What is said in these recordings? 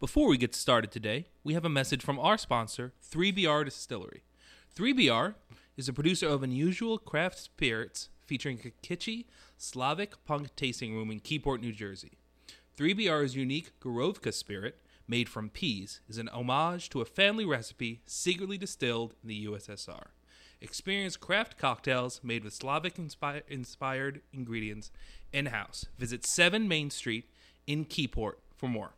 Before we get started today, we have a message from our sponsor, 3BR Distillery. 3BR is a producer of unusual craft spirits featuring a kitschy Slavic punk tasting room in Keyport, New Jersey. 3BR's unique Gorovka spirit, made from peas, is an homage to a family recipe secretly distilled in the USSR. Experience craft cocktails made with Slavic inspi- inspired ingredients in house. Visit 7 Main Street in Keyport for more.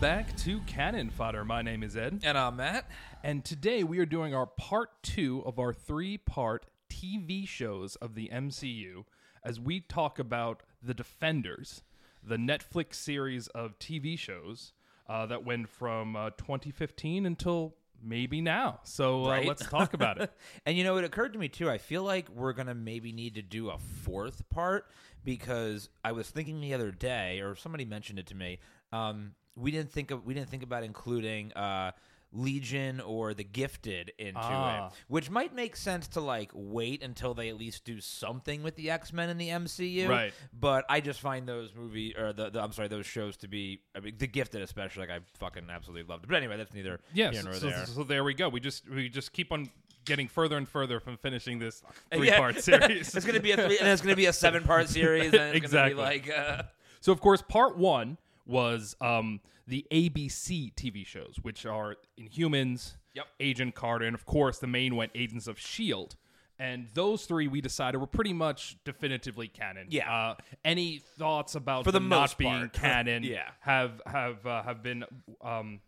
Back to Canon Fodder. My name is Ed. And I'm Matt. And today we are doing our part two of our three part TV shows of the MCU as we talk about The Defenders, the Netflix series of TV shows uh, that went from uh, 2015 until maybe now. So uh, Right. let's talk about it. And you know, it occurred to me too. I feel like we're gonna maybe need to do a fourth part because I was thinking the other day, or somebody mentioned it to me. Um, we didn't think of we didn't think about including uh, Legion or The Gifted into Ah. it, which might make sense to like wait until they at least do something with the X Men in the MCU. Right. But I just find those movie or the, the I'm sorry, those shows to be I mean, The Gifted especially. Like I fucking absolutely loved it. But anyway, that's neither Yes. here nor so, there. so there we go. We just we just keep on getting further and further from finishing this Yeah. three part series. it's gonna be a three, and it's gonna be a seven part series. And it's Exactly. Gonna be like, uh, So, of course, part one was um, the ABC TV shows, which are Inhumans, Yep. Agent Carter, and of course, the main one, Agents of S.H.I.E.L.D. And those three we decided were pretty much definitively canon. Yeah. Uh, any thoughts about For the them not being part. canon? Yeah. Have have uh, have been. Um,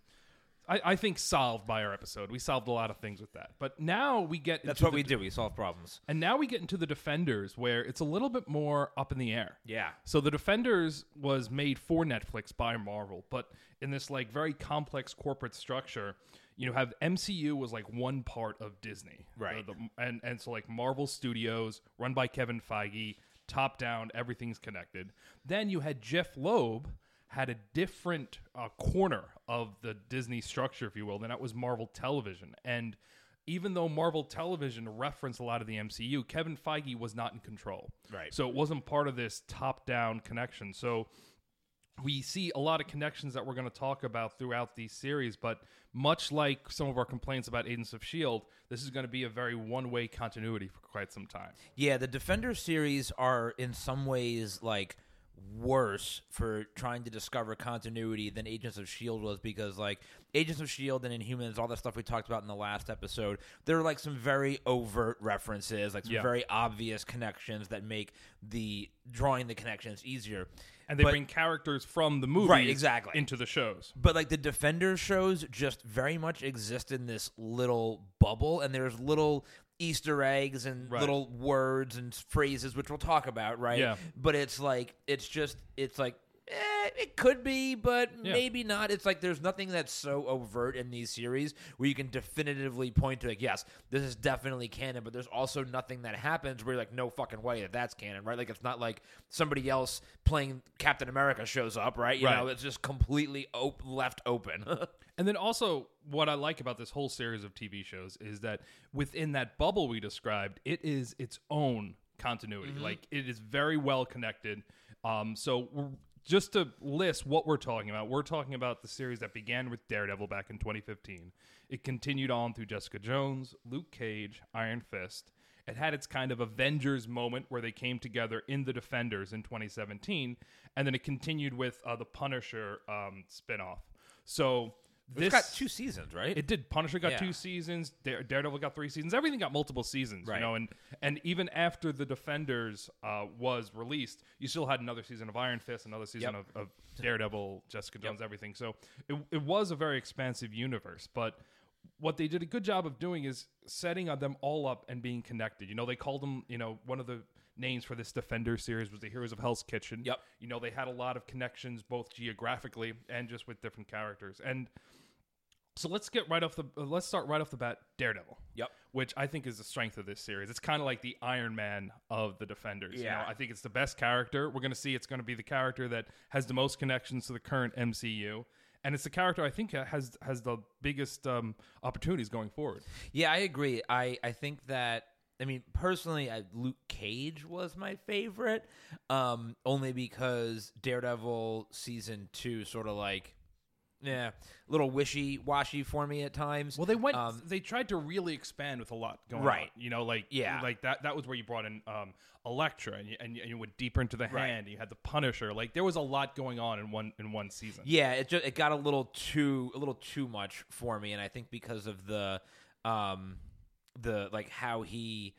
I, I think solved by our episode. We solved a lot of things with that. But now we get that's into what the- we do. We solve problems. And now we get into the Defenders, where it's a little bit more up in the air. Yeah. So the Defenders was made for Netflix by Marvel, but in this like very complex corporate structure, you know, have MCU was like one part of Disney, Right. The- and and so like Marvel Studios, run by Kevin Feige, top down, everything's connected. Then you had Jeff Loeb had a different uh, corner of the Disney structure, if you will, and that was Marvel Television. And even though Marvel Television referenced a lot of the MCU, Kevin Feige was not in control. Right. So it wasn't part of this top down connection. So we see a lot of connections that we're going to talk about throughout these series, but much like some of our complaints about Agents of S.H.I.E.L.D., this is going to be a very one way continuity for quite some time. Yeah, the Defender series are in some ways like worse for trying to discover continuity than Agents of Shield was because like Agents of Shield and Inhumans, all that stuff we talked about in the last episode, there are like some very overt references, like some Yeah. very obvious connections that make the drawing the connections easier. And they But- bring characters from the movie Right, exactly. into the shows. But like the Defender shows just very much exist in this little bubble, and there's little Easter eggs and Right. little words and phrases, which we'll talk about, right? Yeah. But it's like it's just it's like eh, it could be, but Yeah. maybe not. It's like there's nothing that's so overt in these series where you can definitively point to like, yes, this is definitely canon. But there's also nothing that happens where you're like, no fucking way that that's canon, right? Like it's not like somebody else playing Captain America shows up, right? You Right. know, it's just completely op- left open. And then also, what I like about this whole series of TV shows is that within that bubble we described, it is its own continuity. Like it is very well connected. Um, so we're, just to list what we're talking about, we're talking about the series that began with Daredevil back in 2015. It continued on through Jessica Jones, Luke Cage, Iron Fist. It had its kind of Avengers moment where they came together in the Defenders in 2017, and then it continued with uh, the Punisher um, spinoff. So It's this got two seasons, right? it did. Punisher got Yeah. two seasons. Dare, Daredevil got three seasons. Everything got multiple seasons, Right. you know. And and even after the Defenders uh, was released, you still had another season of Iron Fist, another season Yep. of, of Daredevil, Jessica Jones, everything. So it it was a very expansive universe, but. What they did a good job of doing is setting them all up and being connected. You know, they called them. You know, one of the names for this Defender series was the Heroes of Hell's Kitchen. Yep. You know, they had a lot of connections both geographically and just with different characters. And so let's get right off the uh, let's start right off the bat Daredevil. Yep. Which I think is the strength of this series. It's kind of like the Iron Man of the Defenders. You Yeah. know, I think it's the best character. We're going to see it's going to be the character that has the most connections to the current MCU. And it's the character I think has has the biggest um, opportunities going forward. Yeah, I agree. I, I think that I mean personally, I, Luke Cage was my favorite, um, only because Daredevil season two sort of like, yeah, a little wishy washy for me at times. Well, they went. Um, they tried to really expand with a lot going Right. on. You know, like Yeah. like that. That was where you brought in um, Elektra, and you, and you, and you went deeper into the Right. hand. You had the Punisher. Like there was a lot going on in one in one season. Yeah, it just it got a little too a little too much for me, and I think because of the um the like how he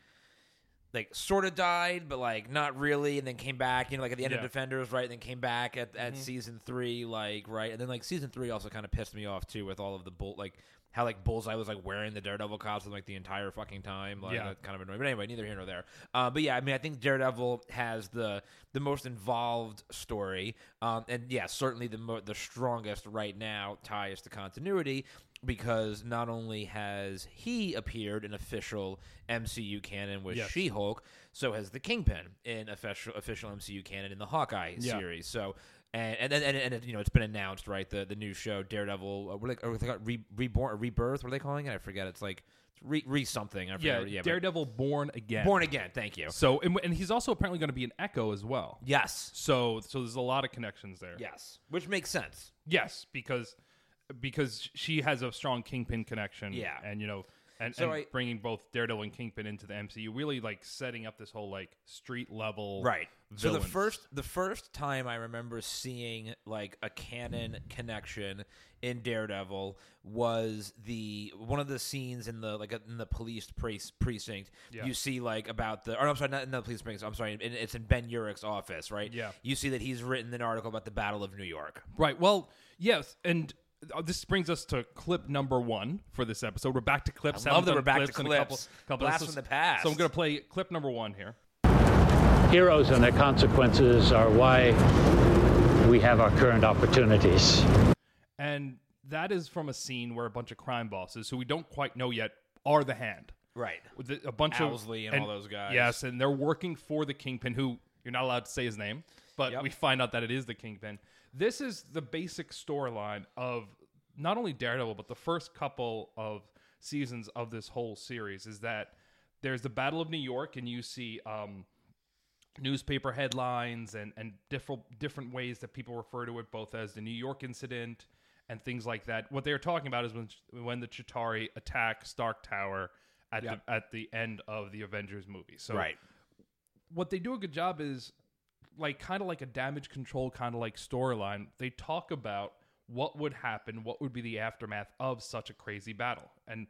like sort of died, but like not really, and then came back. You know, like at the end Yeah. Mm-hmm. of Defenders, right? And then came back at, at season three, like right, and then like season three also kind of pissed me off too with all of the bull like how like Bullseye was like wearing the Daredevil costume like the entire fucking time. Like Yeah. kind of annoying. But anyway, neither here nor there. Uh, but yeah, I mean, I think Daredevil has the the most involved story, um, and yeah, certainly the mo- the strongest right now ties to continuity because not only has he appeared in official MCU canon with Yes. She-Hulk, so has the Kingpin in official official MCU canon in the Hawkeye Yeah. series. So. And and, and and you know it's been announced right the the new show Daredevil uh, what are they, or they re, reborn or rebirth what are they calling it I forget it's like re, re something I yeah. forget, yeah but- Daredevil born again. born again thank you So and, and he's also apparently going to be an Echo as well. yes So so there's a lot of connections there. yes which makes sense Yes, because because she has a strong Kingpin connection. Yeah. and you know. And, So and I- bringing both Daredevil and Kingpin into the MCU, really like setting up this whole like street level, Right. So the first the first time I remember seeing like a canon connection in Daredevil was the one of the scenes in the like in the police pre- precinct. Yeah. You see like about the or I'm sorry, not in the police precinct. I'm sorry, in, it's in Ben Urich's office, right? Yeah. You see that he's written an article about the Battle of New York. Right. Well, yes, and Uh, this brings us to clip number one for this episode. We're back to clips. I love that we're back to clips in a clips. couple, couple Blast from the past. So I'm going to play clip number one here. Heroes and their consequences are why we have our current opportunities. And that is from a scene where a bunch of crime bosses, who we don't quite know yet, are the hand. Right. With the- a bunch Owlsley of and all those guys. Yes, and they're working for the Kingpin, who you're not allowed to say his name, but Yep. we find out that it is the Kingpin. This is the basic storyline of not only Daredevil, but the first couple of seasons of this whole series. Is that there's the Battle of New York, and you see um, newspaper headlines and and different different ways that people refer to it, both as the New York incident and things like that. What they're talking about is when when the Chitauri attack Stark Tower at Yep. the at the end of the Avengers movie. So Right. what they do a good job is like kind of like a damage control kind of like storyline. They talk about what would happen, what would be the aftermath of such a crazy battle. And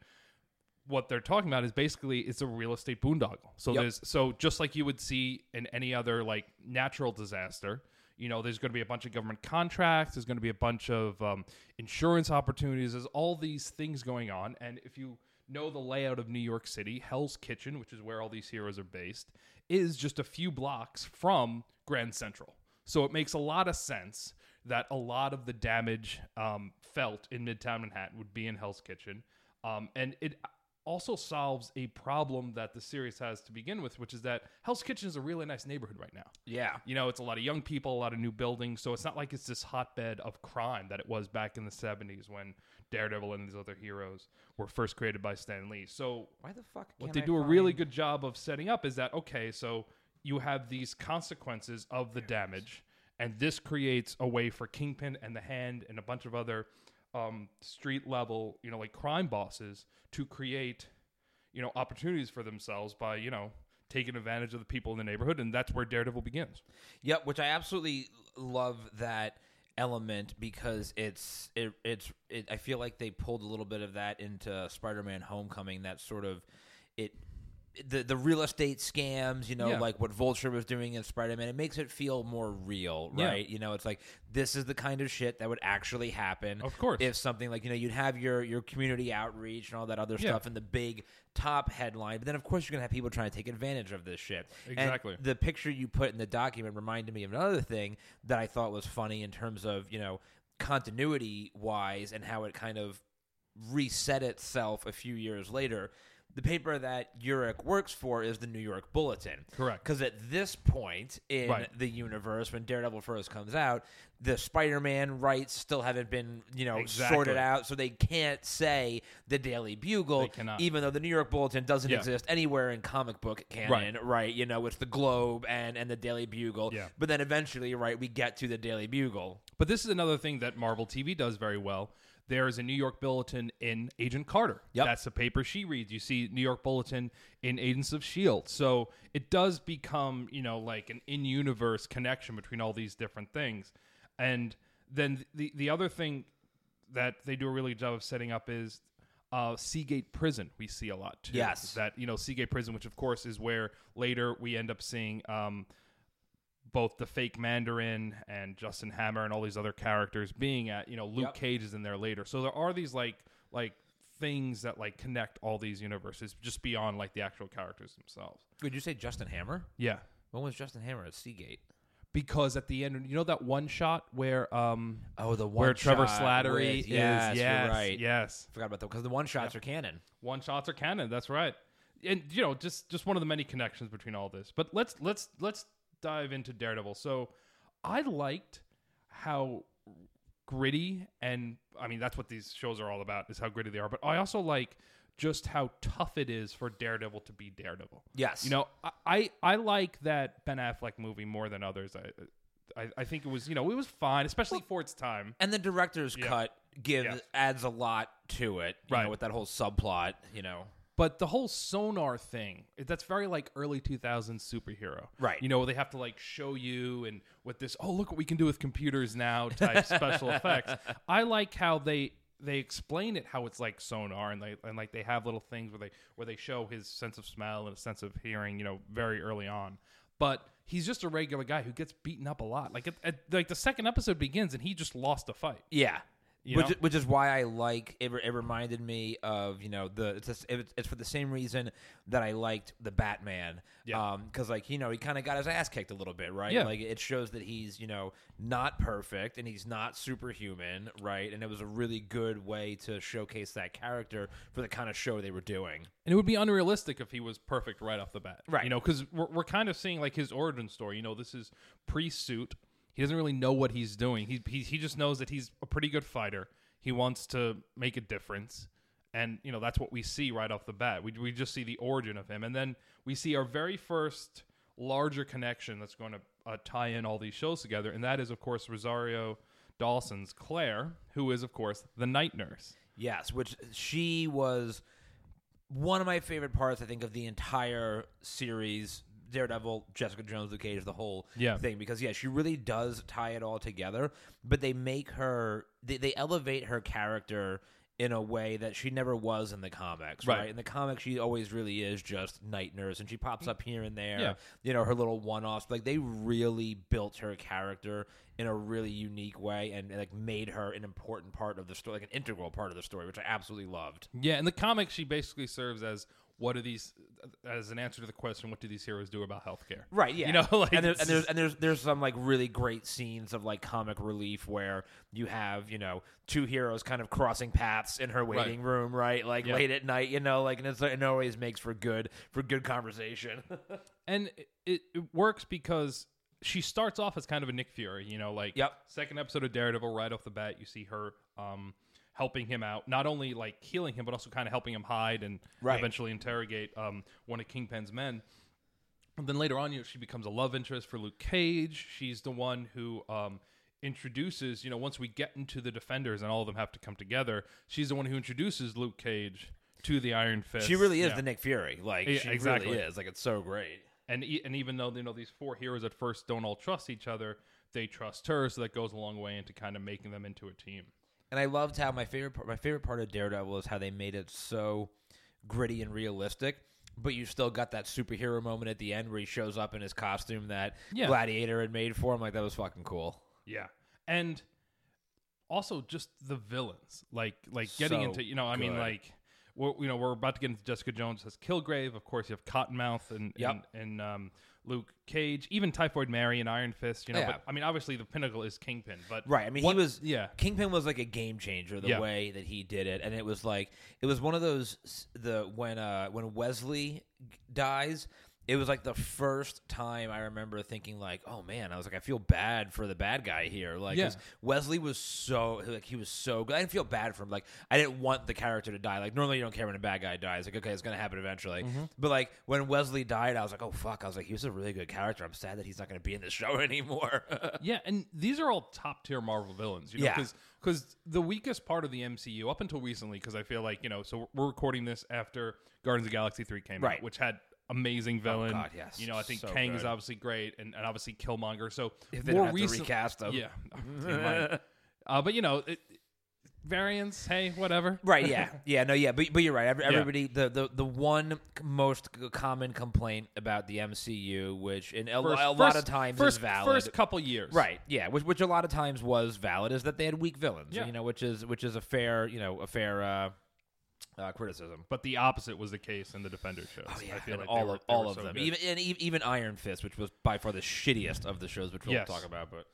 what they're talking about is basically it's a real estate boondoggle. So Yep. there's so just like you would see in any other like natural disaster, you know, there's going to be a bunch of government contracts. There's going to be a bunch of um, insurance opportunities. There's all these things going on, and if you know the layout of New York City, Hell's Kitchen, which is where all these heroes are based, is just a few blocks from Grand Central. So it makes a lot of sense that a lot of the damage um, felt in Midtown Manhattan would be in Hell's Kitchen. Um, and it also solves a problem that the series has to begin with, which is that Hell's Kitchen is a really nice neighborhood right now. Yeah. You know, it's a lot of young people, a lot of new buildings, so it's not like it's this hotbed of crime that it was back in the 70s when Daredevil and these other heroes were first created by Stan Lee. So Why the fuck? what they I do a really good job of setting up is that okay, so you have these consequences of the damage, and this creates a way for Kingpin and the Hand and a bunch of other um, street level, you know, like crime bosses to create, you know, opportunities for themselves by you know taking advantage of the people in the neighborhood, and that's where Daredevil begins. Yep, which I absolutely love that element because it's it, it's it, I feel like they pulled a little bit of that into Spider-Man: Homecoming. That sort of it. The the real estate scams, you know, Yeah. like what Vulture was doing in Spider Man, it makes it feel more real, Yeah. right? You know, it's like this is the kind of shit that would actually happen. Of course. if something like you know you'd have your your community outreach and all that other Yeah. stuff and the big top headline, but then of course you're gonna have people trying to take advantage of this shit. And Exactly. the picture you put in the document reminded me of another thing that I thought was funny in terms of you know continuity wise and how it kind of reset itself a few years later. The paper that Urich works for is the New York Bulletin. Correct. Because at this point in Right. the universe, when Daredevil first comes out, the Spider-Man rights still haven't been, you know, Exactly. sorted out, so they can't say the Daily Bugle, They cannot. even though the New York Bulletin doesn't Yeah. exist anywhere in comic book canon, right. You know, it's the Globe and and the Daily Bugle. Yeah. But then eventually, right, we get to the Daily Bugle. But this is another thing that Marvel TV does very well. There is a New York Bulletin in Agent Carter. Yep. That's the paper she reads. You see New York Bulletin in Agents of S.H.I.E.L.D. So it does become, you know, like an in universe connection between all these different things. And then the, the other thing that they do a really good job of setting up is uh, Seagate Prison. We see a lot too. Yes. That, you know, Seagate Prison, which of course is where later we end up seeing. Um, both the fake Mandarin and Justin Hammer and all these other characters being at, you know, Luke Yep. Cage is in there later. So there are these like like things that like connect all these universes just beyond like the actual characters themselves. Would you say Justin Hammer? Yeah. When was Justin Hammer at Seagate? Because at the end, you know that one shot where um Oh, the one where Trevor Slattery with- is yes, yes, you're right. yes. Forgot about that because the one shots are canon. One shots are canon. That's right. And you know, just just one of the many connections between all this. But let's let's let's dive into Daredevil. So I liked how gritty and I mean that's what these shows are all about is how gritty they are. But I also like just how tough it is for Daredevil to be Daredevil. Yes. You know, I I, I like that Ben Affleck movie more than others. I, I I think it was you know it was fine, especially for its time. And the director's Yeah. cut gives adds a lot to it, you Right. know, with that whole subplot, you know. But the whole sonar thing, that's very like early 2000s superhero. Right. You know, they have to like show you and with this, oh, look what we can do with computers now type special effects. I like how they they explain it how it's like sonar and they and like they have little things where they where they show his sense of smell and a sense of hearing, you know, very early on. But he's just a regular guy who gets beaten up a lot. Like like the second episode begins and he just lost a fight. Yeah. You which, know? which is why I like it. It reminded me of you know the it's just, it's it's for the same reason that I liked the Batman. Yeah. Um, because like you know he kind of got his ass kicked a little bit, right? Yeah. Like it shows that he's you know not perfect and he's not superhuman, right? And it was a really good way to showcase that character for the kind of show they were doing. And it would be unrealistic if he was perfect right off the bat. Right. You know, because we're, we're kind of seeing like his origin story. You know, this is pre suit. He doesn't really know what he's doing. He, he, he just knows that he's a pretty good fighter. He wants to make a difference. And, you know, that's what we see right off the bat. We, we just see the origin of him. And then we see our very first larger connection that's going to uh, tie in all these shows together. And that is, of course, Rosario Dawson's Claire, who is, of course, the night nurse. Yes, which she was one of my favorite parts, I think, of the entire series. Daredevil, Jessica Jones, Luke Cage, the whole Yeah. thing. Because yeah, she really does tie it all together. But they make her, they, they elevate her character in a way that she never was in the comics, right? Right. In the comics, she always really is just night nurse, and she pops up here and there. Yeah. You know, her little one-offs. Like they really built her character in a really unique way, and, like made her an important part of the story, like an integral part of the story, which I absolutely loved. Yeah, in the comics, she basically serves as what are these as an answer to the question, what do these heroes do about healthcare? Right, yeah. You know, like and, there's, and there's and there's there's some like really great scenes of like comic relief where you have you know two heroes kind of crossing paths in her waiting room, right? Like Yeah. late at night, you know, like and it's it always makes for good for good conversation. and it, it works because she starts off as kind of a Nick Fury, you know, like Yep. second episode of Daredevil, right off the bat, you see her um, helping him out, not only like healing him, but also kind of helping him hide and Right. eventually interrogate um, one of Kingpin's men. And then later on, you know, she becomes a love interest for Luke Cage. She's the one who um, introduces, you know, once we get into the Defenders and all of them have to come together, she's the one who introduces Luke Cage to the Iron Fist. She really is Yeah. the Nick Fury. Like Yeah, she exactly. really is. Like it's so great. And e- and even though you know these four heroes at first don't all trust each other, they trust her, so that goes a long way into kind of making them into a team. And I loved how my favorite part, my favorite part of Daredevil is how they made it so gritty and realistic. But you still got that superhero moment at the end where he shows up in his costume that Yeah. Gladiator had made for him. Like that was fucking cool. Yeah, and also just the villains, like like getting So into you know, I mean, like we're, you know, we're about to get into Jessica Jones as Kilgrave. Of course, you have Cottonmouth and Yep. and, and um, Luke Cage, even Typhoid Mary and Iron Fist. You know, Yeah. but I mean, obviously the pinnacle is Kingpin, but Right. I mean, what- he was yeah. Kingpin was like a game changer the Yeah. way that he did it, and it was like it was one of those the when uh when Wesley dies. It was like the first time I remember thinking like, oh man, I was like, I feel bad for the bad guy here. Like, Yeah. Wesley was so like he was so good. I didn't feel bad for him. Like, I didn't want the character to die. Like, normally you don't care when a bad guy dies. Like, okay, it's gonna happen eventually. Mm-hmm. But like when Wesley died, I was like, oh fuck. I was like, he was a really good character. I'm sad that he's not gonna be in the show anymore. Yeah, and these are all top tier Marvel villains, you know, Yeah. because the weakest part of the MCU up until recently, because I feel like you know, so we're recording this after Guardians of the Galaxy three came Right. out, which had amazing villain. God, yes. You know, I think So Kang is obviously great, and, and obviously Killmonger. So If they more don't have to recast them. yeah, Oh, uh, but you know, it, variants, hey, whatever. Right. Yeah. Yeah. No. Yeah. But but you're right. Every, Yeah. everybody. The, the the one most common complaint about the MCU, which in a, First- a lot first- of times first, is valid. First couple years, Right. Yeah. Which which a lot of times was valid is that they had weak villains. Yeah. You know, which is which is a fair you know a fair uh, uh, criticism. But the opposite was the case in the Defender shows. Oh yeah, I feel and like all were, of all of so them, good. even and even Iron Fist, which was by far the shittiest of the shows, which we'll Yes. talk about. But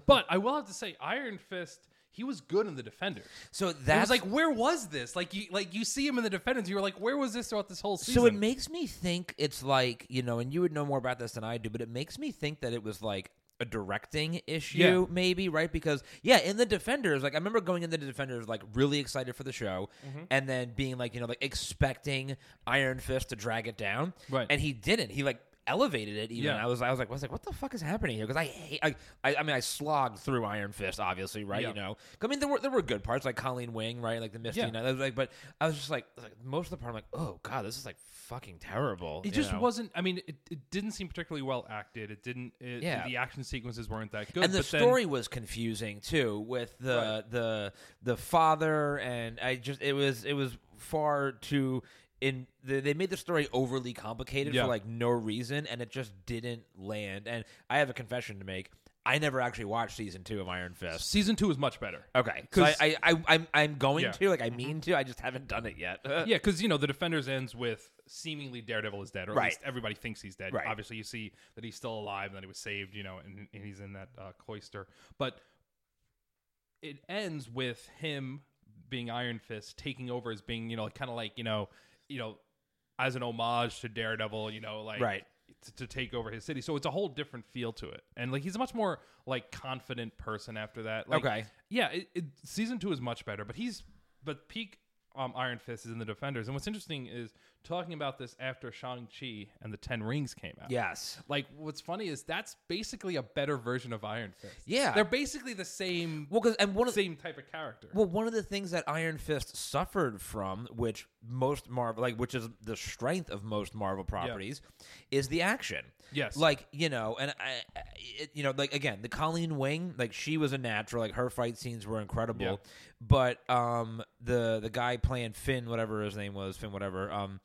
But I will have to say, Iron Fist, he was good in the Defenders. so that's was like, where was this? Like you, like you see him in the Defenders, you were like, where was this throughout this whole season? So it makes me think it's like, you know, and you would know more about this than I do, but it makes me think that it was like a directing issue, Yeah. maybe, right? Because, yeah, in the Defenders, like, I remember going into the Defenders, like, really excited for the show, Mm-hmm. and then being like, you know, like, expecting Iron Fist to drag it down. Right. And he didn't. He, like, elevated it even. Yeah. I was I was like I was like what the fuck is happening here because I hate I, I I mean I slogged through Iron Fist obviously right Yeah. you know I mean there were there were good parts like Colleen Wing right like the Misty Yeah. was like but I was just like, like most of the part I'm like oh god this is like fucking terrible It just know? wasn't. I mean, it, it didn't seem particularly well acted. It didn't. It, Yeah. The action sequences weren't that good. and the but then- story was confusing too with the Right. the the father and I just it was it was far too in the, they made the story overly complicated Yeah. for like no reason and it just didn't land and I have a confession to make I never actually watched season two of Iron Fist season two is much better. okay so 'Cause- I, I, I I'm I'm going Yeah. To like I mean to I just haven't done it yet yeah, because you know the Defenders ends with seemingly Daredevil is dead, or at Right. least everybody thinks he's dead. Right. Obviously, you see that he's still alive and that he was saved. You know, and, and he's in that uh, cloister. But it ends with him being Iron Fist, taking over as being you know kind of like you know you know as an homage to Daredevil. You know, like Right. To, to take over his city, so it's a whole different feel to it, and like he's a much more like confident person after that. Like, Okay. yeah, it, it, season two is much better, but he's but peak um, Iron Fist is in the Defenders, and what's interesting is talking about this after Shang Chi and the Ten Rings came out. yes Like, what's funny is that's basically a better version of Iron Fist. Yeah. they're basically the same, well because and one of same type of character. Well, one of the things that Iron Fist suffered from, which most Marvel, like, which is the strength of most Marvel properties, is the action. Yes. like you know, and I, I- it, you know, like again, the Colleen Wing, like she was a natural. Like her fight scenes were incredible, Yeah. but um, the the guy playing Finn, whatever his name was, Finn, whatever, um,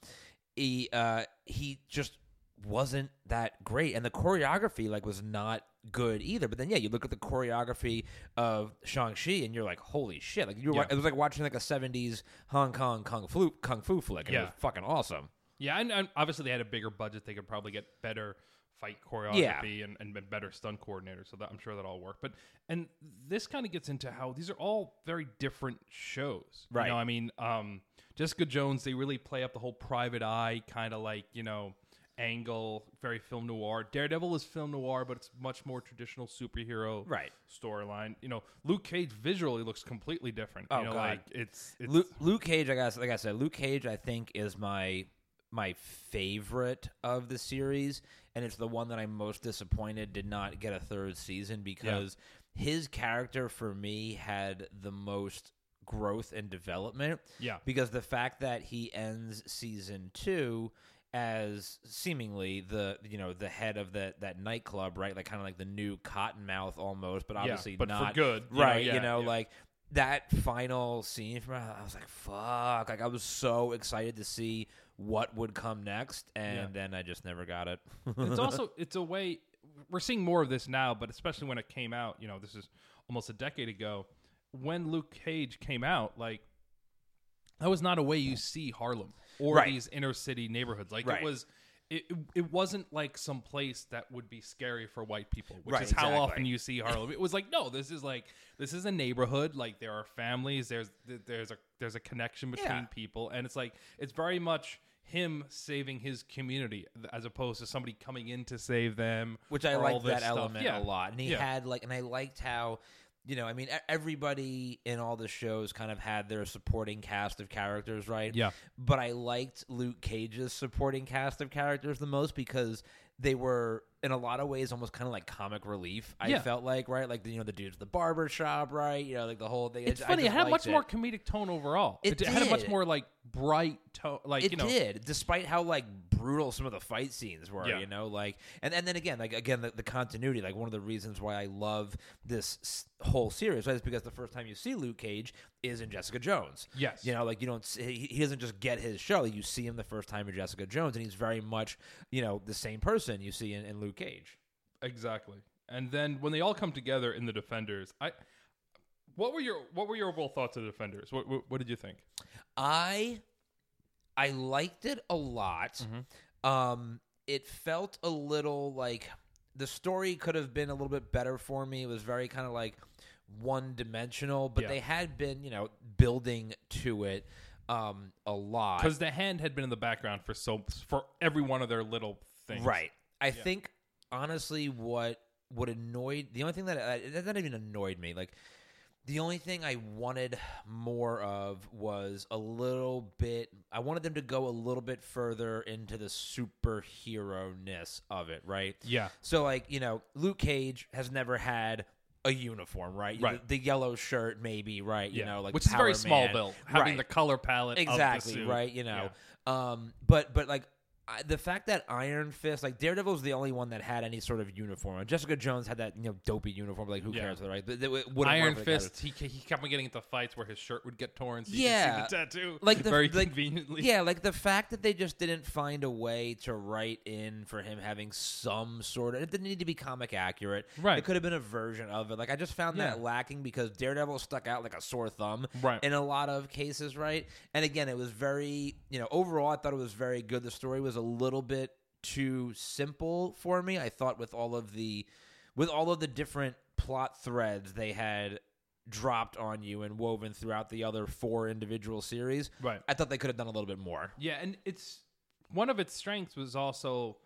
he uh, he just wasn't that great, and the choreography like was not good either. But then yeah, you look at the choreography of Shang Chi, and you're like, holy shit! Like you were, Yeah. it was like watching like a '70s Hong Kong kung fu kung fu flick. And It Yeah. was fucking awesome. yeah, and, and obviously they had a bigger budget; they could probably get better fight choreography and, and better stunt coordinators. So that I'm sure that all worked. But and this kind of gets into how these are all very different shows. Right. You know, I mean, um, Jessica Jones, they really play up the whole private eye kind of like you know angle, very film noir. Daredevil is film noir, but it's much more traditional superhero Right. storyline. You know, Luke Cage visually looks completely different. Oh, you know, God. like it's it's Luke, Luke Cage, I guess, like I said, Luke Cage, I think is my my favorite of the series, and it's the one that I'm most disappointed did not get a third season because his character for me had the most growth and development. Yeah. Because the fact that he ends season two as seemingly the you know the head of that that nightclub, right? Like kind of like the new Cottonmouth almost, but obviously but for not good, you know, right? yeah, you know, yeah. like that final scene from I was like, fuck! Like I was so excited to see what would come next, and Yeah. then I just never got it. it's also it's a way we're seeing more of this now, but especially when it came out, you know, this is almost a decade ago. When Luke Cage came out, like that was not a way you see Harlem or Right. these inner city neighborhoods. Like Right. it was it, it- wasn't like some place that would be scary for white people, which Right, is how exactly. often you see Harlem. It was like, no, this is like this is a neighborhood. Like there are families. There's there's a there's a connection between Yeah. people, and it's like it's very much him saving his community as opposed to somebody coming in to save them. which I or all liked this that stuff. element Yeah. a lot. And he Yeah. had like, and I liked how, you know, I mean, everybody in all the shows kind of had their supporting cast of characters, right? Yeah. But I liked Luke Cage's supporting cast of characters the most because they were in a lot of ways almost kind of like comic relief. I Yeah. felt like, right, like the, you know the dudes at the barber shop, right? You know, like the whole thing. It's I funny. It just had a liked much more comedic tone overall. It had a much did. more like bright tone. Like it you know, did, despite how like brutal some of the fight scenes were. Yeah. You know, like and and then again, like again, the, the continuity. Like one of the reasons why I love this s- whole series right, is because the first time you see Luke Cage is in Jessica Jones. Yes. you know, like you don't. See, he, he doesn't just get his show. You see him the first time in Jessica Jones, and he's very much you know the same person you see in, in Luke Cage. exactly. And then when they all come together in the Defenders, I. What were your What were your overall thoughts of the Defenders? What What, what did you think? I I liked it a lot. Um, it felt a little like the story could have been a little bit better for me. It was very kind of like one dimensional, but Yeah. they had been, you know, building to it um a lot. Because the hand had been in the background for so for every one of their little things. Right. I think honestly, what what annoyed the only thing that uh, that even annoyed me like. The only thing I wanted more of was a little bit. I wanted them to go a little bit further into the superhero ness of it, right? Yeah. So, like you know, Luke Cage has never had a uniform, right? Right. The, the yellow shirt, maybe, right? Yeah. You know, like which is very Power Man. Smallville, having Right the color palette. exactly of the suit. right you know um but but like I, the fact that Iron Fist, like Daredevil's the only one that had any sort of uniform. Jessica Jones had that, you know, dopey uniform. Like, who Yeah. cares, right? But it wouldn't Iron for the guys. Fist, he, he kept on getting into fights where his shirt would get torn. So you Yeah. could see the tattoo, Like the- very like- conveniently. Yeah, like the fact that they just didn't find a way to write in for him having some sort of. It didn't need to be comic accurate. Right. It could have been a version of it. Like I just found that lacking because Daredevil stuck out like a sore thumb. Right. In a lot of cases, right. And again, it was very. You know, overall, I thought it was very good. The story was a little bit too simple for me. I thought with all of the, with all of the different plot threads they had dropped on you and woven throughout the other four individual series. Right. I thought they could have done a little bit more. Yeah, and it's one of its strengths was also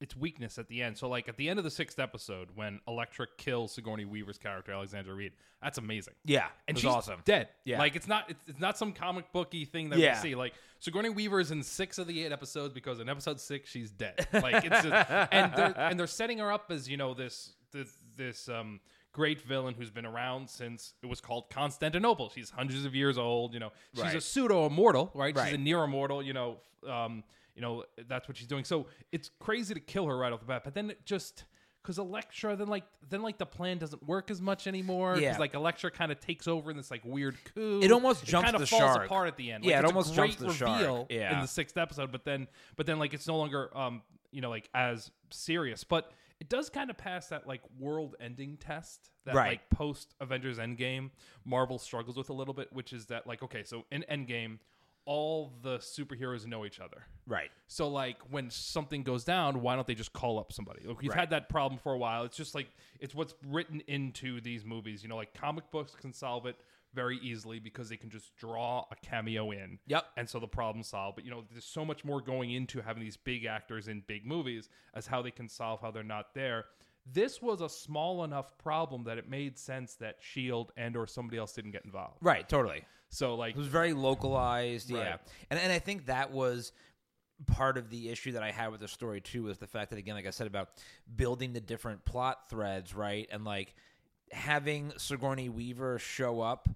its weakness at the end. So, like at the end of the sixth episode, when Elektra kills Sigourney Weaver's character Alexandra Reed, that's amazing. Yeah, and she's awesome. dead. Yeah. like it's not it's, it's not some comic booky thing that Yeah. we see. Like Sigourney Weaver is in six of the eight episodes because in episode six she's dead. Like it's just, and they're and they're setting her up as you know this this this um great villain who's been around since it was called Constantinople. She's hundreds of years old. You know, she's a pseudo immortal, right? right? She's a near immortal. You know, um, you know that's what she's doing. So it's crazy to kill her right off the bat, but then it just. Because Elektra, then like then like the plan doesn't work as much anymore. Yeah. like Elektra kind of takes over in this like weird coup. It almost jumps kind of the falls shark. apart at the end. Yeah, it almost jumps the shark. Yeah. in the sixth episode, but then but then like it's no longer um you know like as serious. But it does kind of pass that like world-ending test that Right. like post Avengers Endgame Marvel struggles with a little bit, which is that like okay, so in Endgame, all the superheroes know each other. Right. So like when something goes down, why don't they just call up somebody? Like, we've Right. had that problem for a while. It's just like it's what's written into these movies. You know, like comic books can solve it very easily because they can just draw a cameo in. Yep. And so the problem solved. But you know, there's so much more going into having these big actors in big movies as how they can solve how they're not there. This was a small enough problem that it made sense that Shield and or somebody else didn't get involved. Right. Totally. So like It was very localized. Yeah. And and I think that was part of the issue that I had with the story too was the fact that again, like I said about building the different plot threads, right, and like having Sigourney Weaver show up.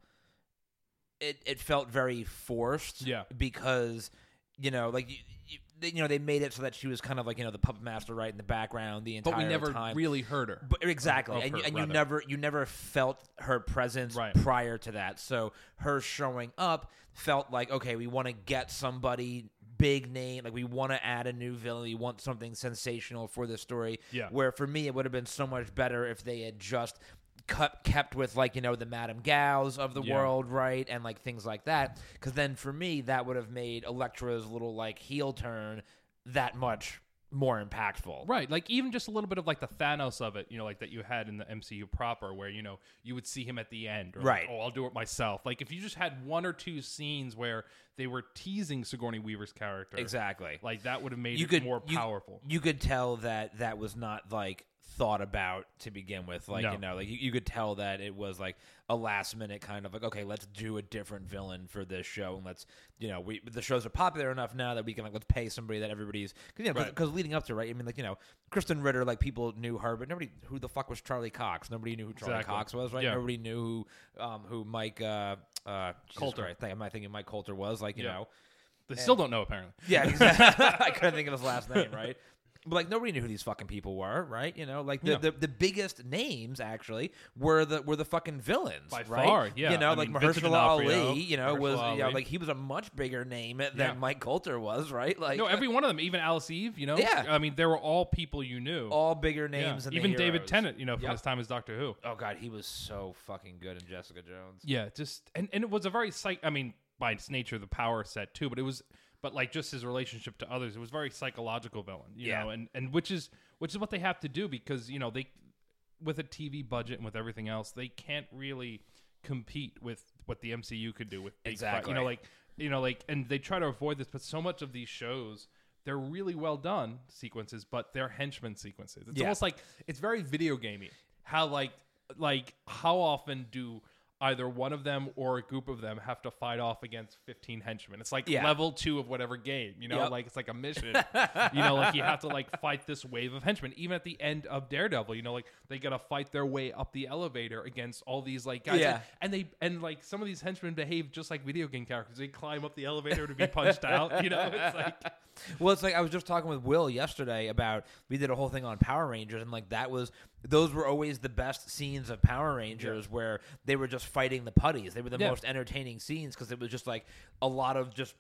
It it felt very forced, Yeah. because you know, like you, you, you know, they made it so that she was kind of like you know the puppet master right in the background the entire but we never time. really heard her. But exactly, and, you, her, and you never you never felt her presence Right. prior to that. So her showing up felt like okay, we want to get somebody big name, like we want to add a new villain, we want something sensational for the story. Yeah. Where for me, it would have been so much better if they had just kept with like you know the Madame Gao's of the Yeah. world, right, and like things like that. Because then for me, that would have made Elektra's little like heel turn that much more impactful. Right, like even just a little bit of like the Thanos of it, you know, like that you had in the MCU proper, where you know you would see him at the end, or like, Right. oh, I'll do it myself. Like if you just had one or two scenes where they were teasing Sigourney Weaver's character, Exactly. like that would have made you it could more you- powerful. You, could tell that that was not like thought about to begin with. Like No. you know, like you, you could tell that it was like a last minute kind of like, okay, let's do a different villain for this show, and let's you know, we the shows are popular enough now that we can like let's pay somebody that everybody's because you know Right. because leading up to right, I mean like you know, Krysten Ritter, like people knew her, but nobody who the fuck was Charlie Cox. Nobody knew who Charlie Exactly. Cox was, right? Yeah. Nobody knew who um who Mike uh uh Colter. Christ, I'm not thinking Mike Colter was like you Yeah. know. they still don't know apparently. Yeah, exactly. I couldn't think of his last name, right? But like nobody knew who these fucking people were, right? You know, like the, Yeah. the, the biggest names actually were the were the fucking villains, By right? far, yeah. You know, I like mean, Mahershala Ali, you know, was Mahershala you know, like he was a much bigger name than Yeah. Mike Colter was, right? Like No, every one of them, even Alice Eve, you know, Yeah. I mean, they were all people you knew. all bigger Yeah. names than the even David. Tennant, you know, from Yep. his time as Doctor Who. Oh god, he was so fucking good in Jessica Jones. Yeah, just and, and it was a very psych. I mean, by its nature, the power set too, but it was, but like just his relationship to others, it was very psychological villain. You Yeah. know, and and which is which is what they have to do because you know they, with a TV budget and with everything else, they can't really compete with what the MCU could do with big fight. Exactly. You know, like you know, like and they try to avoid this, but so much of these shows. They're really well done sequences, but they're henchman sequences. It's Yeah. almost like it's very video gamey. How like like how often do either one of them or a group of them have to fight off against 15 henchmen. It's like Yeah. level two of whatever game you know? Yep. like it's like a mission. You know like you have to like fight this wave of henchmen. Even at the end of daredevil you know like they gotta fight their way up the elevator against all these like guys. Yeah. and they and like some of these henchmen behave just like video game characters. They climb up the elevator to be punched out you know? It's like Well, it's like I was just talking with Will yesterday about we did a whole thing on Power Rangers, and like that was those were always the best scenes of Power Rangers where they were just fighting the putties. They were the Yeah. most entertaining scenes because it was just like a lot of just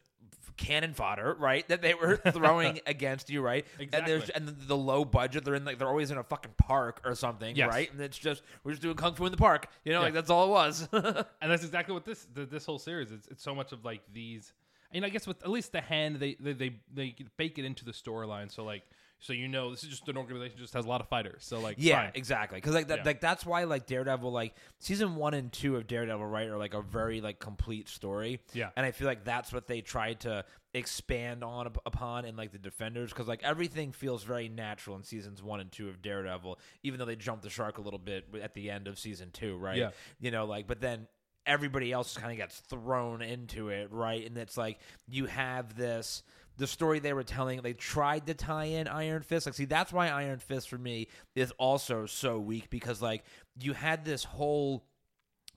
cannon fodder, right? That they were throwing against you, right? And there's Exactly. and the, the low budget. They're in like they're always in a fucking park or something, Yes. right? And it's just we're just doing kung fu in the park, you know, Yeah. like that's all it was. and that's exactly what this the, this whole series is. It's so much of like these. I mean, I guess with at least the hand, they they they, they bake it into the storyline. So like, so you know, this is just an organization that just has a lot of fighters. So like, Yeah, fine. exactly. Because like that, Yeah. like that's why like Daredevil, like season one and two of Daredevil, right, are like a very like complete story. Yeah. and I feel like that's what they tried to expand on upon in like the Defenders, because like everything feels very natural in seasons one and two of Daredevil, even though they jumped the shark a little bit at the end of season two, right? Yeah. you know, like but then everybody else kind of gets thrown into it, right? And it's like you have this the story they were telling. They tried to tie in Iron Fist. Like, see, that's why Iron Fist for me is also so weak because like you had this whole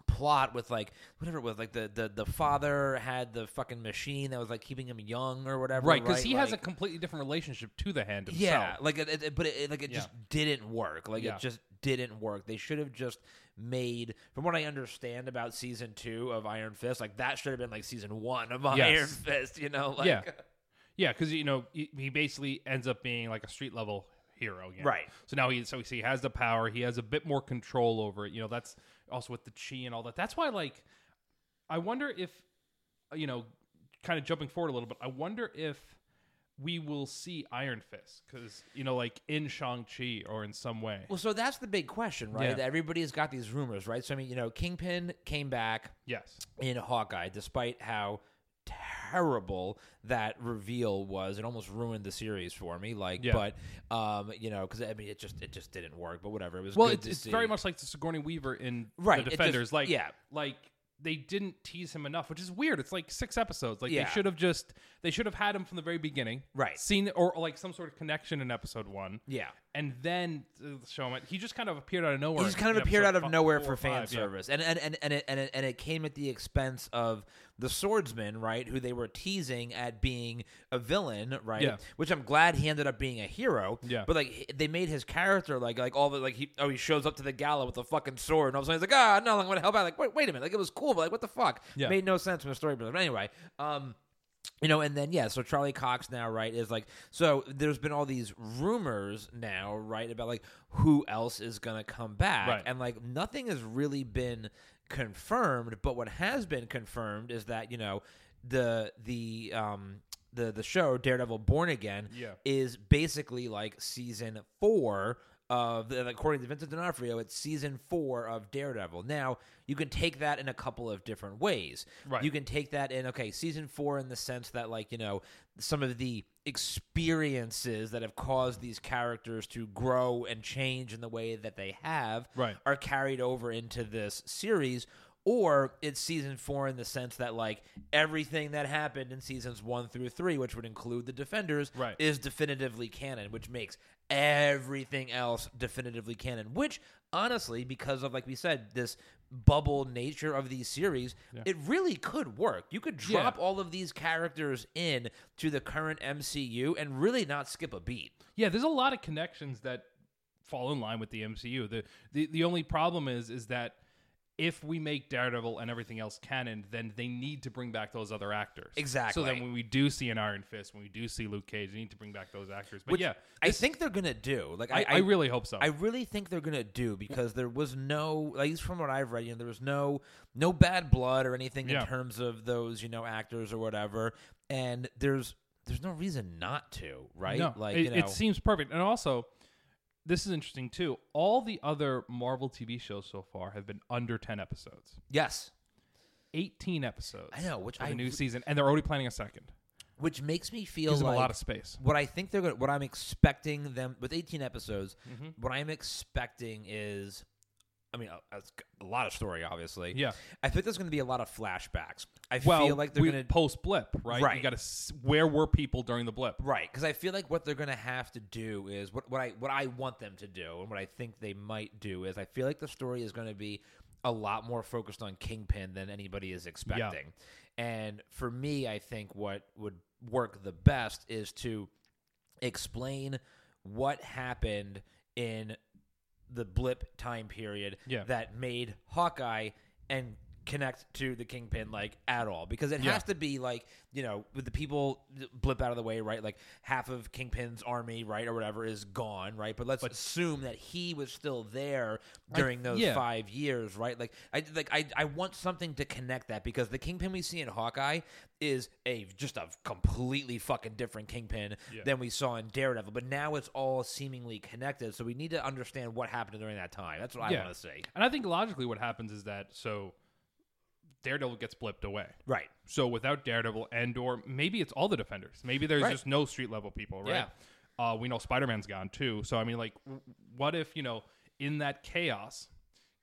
plot with like whatever it was like the the the father had the fucking machine that was like keeping him young or whatever right, because he has a completely different relationship to the hand himself. yeah, like it, it- but it, it- like it Yeah. just didn't work. Like Yeah. it just didn't work. They should have just made, from what I understand about season two of Iron Fist, like that should have been like season one of Iron Fist. You know, like yeah, yeah, because you know he, he basically ends up being like a street level hero. Right. So now he so he has the power. He has a bit more control over it. You know, that's also with the chi and all that. That's why like I wonder if you know, kind of jumping forward a little bit. I wonder if we will see Iron Fist because you know, like in Shang Chi or in some way. Well, so that's the big question, right? Yeah. Everybody's got these rumors, right? So I mean, you know, Kingpin came back Yes. in Hawkeye, despite how terrible that reveal was. It almost ruined the series for me. Like, Yeah. but um, you know, because I mean, it just it just didn't work. But whatever, it was Well, it's, see. very much like the Sigourney Weaver in Right, the it just- Defenders. like, yeah. like they didn't tease him enough, which is weird. It's like six episodes. Like Yeah. they should have just they should have had him from the very beginning, Right. Seen or, like some sort of connection in episode one, Yeah. and then uh, show him. He just kind of appeared out of nowhere. He just kind of in appeared episode out of fi- nowhere four for fan five, yeah. service, and and and and it, and it and it came at the expense of the swordsman, right? Who they were teasing at being a villain, right? Yeah. Which I'm glad he ended up being a hero. Yeah. But like they made his character like like all the like he oh he shows up to the gala with a fucking sword, and all of a sudden he's like ah no I'm gonna help out. Like wait wait a minute, like it was cool, but like what the fuck? Yeah. Made no sense from the story, but anyway, um. You know, and then yeah, so Charlie Cox now, right, is like so there's been all these rumors now, right, about like who else is gonna come back. Right. And like nothing has really been confirmed, but what has been confirmed is that, you know, the the um the the show Daredevil Born Again Yeah. is basically like season 4 of according to Vincent D'Onofrio, it's season four of Daredevil. Now you can take that in a couple of different ways. Right. You can take that in okay, season four in the sense that like you know some of the experiences that have caused these characters to grow and change in the way that they have Right. are carried over into this series. Or it's season four in the sense that like everything that happened in seasons one through three, which would include the Defenders, Right. is definitively canon, which makes everything else definitively canon. Which, honestly, because of like we said, this bubble nature of these series, it really could work. You could Yeah. drop all of these characters in to the current MCU and really not skip a beat. Yeah, there's a lot of connections that fall in line with the MCU. The the, the only problem is is that if we make Daredevil and everything else canon, then they need to bring back those other actors. Exactly. So then when we do see an Iron Fist, when we do see Luke Cage, they need to bring back those actors. But Which yeah, I think they're gonna do. Like I, I, really hope so. I really think they're gonna do because there was no, at least from what I've read, you know, there was no no bad blood or anything Yeah. in terms of those, you know, actors or whatever. And there's there's no reason not to, right? No, like it, you know, it seems perfect. And also, this is interesting too. All the other Marvel TV shows so far have been under ten episodes. yes, 18 episodes. I know, which I the new season, and they're already planning a second. which makes me feel Gives them a lot of space. what I think they're gonna, what I'm expecting them with 18 episodes. Mm-hmm. What I'm expecting is, I mean, uh, a, a lot of story, obviously. Yeah. I think there's going to be a lot of flashbacks. I Well, feel like they're going to post blip, right? Right. You got to where were people during the blip? Right, because I feel like what they're going to have to do is what what I what I want them to do, and what I think they might do is I feel like the story is going to be a lot more focused on Kingpin than anybody is expecting. And for me, I think what would work the best is to explain what happened in the blip time period Yeah. that made Hawkeye and connect to the Kingpin like at all. Because it Yeah. has to be like you know with the people blip out of the way right? Like half of Kingpin's army right or whatever is gone right? But let's assume that he was still there during those yeah. five years right? Like I like I, I want something to connect that because the Kingpin we see in Hawkeye is a just a completely fucking different Kingpin Yeah. than we saw in Daredevil. But now it's all seemingly connected so we need to understand what happened during that time. That's what I want to say And I think logically what happens is that so Daredevil gets blipped away. right So without Daredevil and or maybe it's all the defenders. Maybe there's Right. just no street level people, right? Yeah. Uh, we know Spider Man's gone too. So I mean, like, what if you know in that chaos,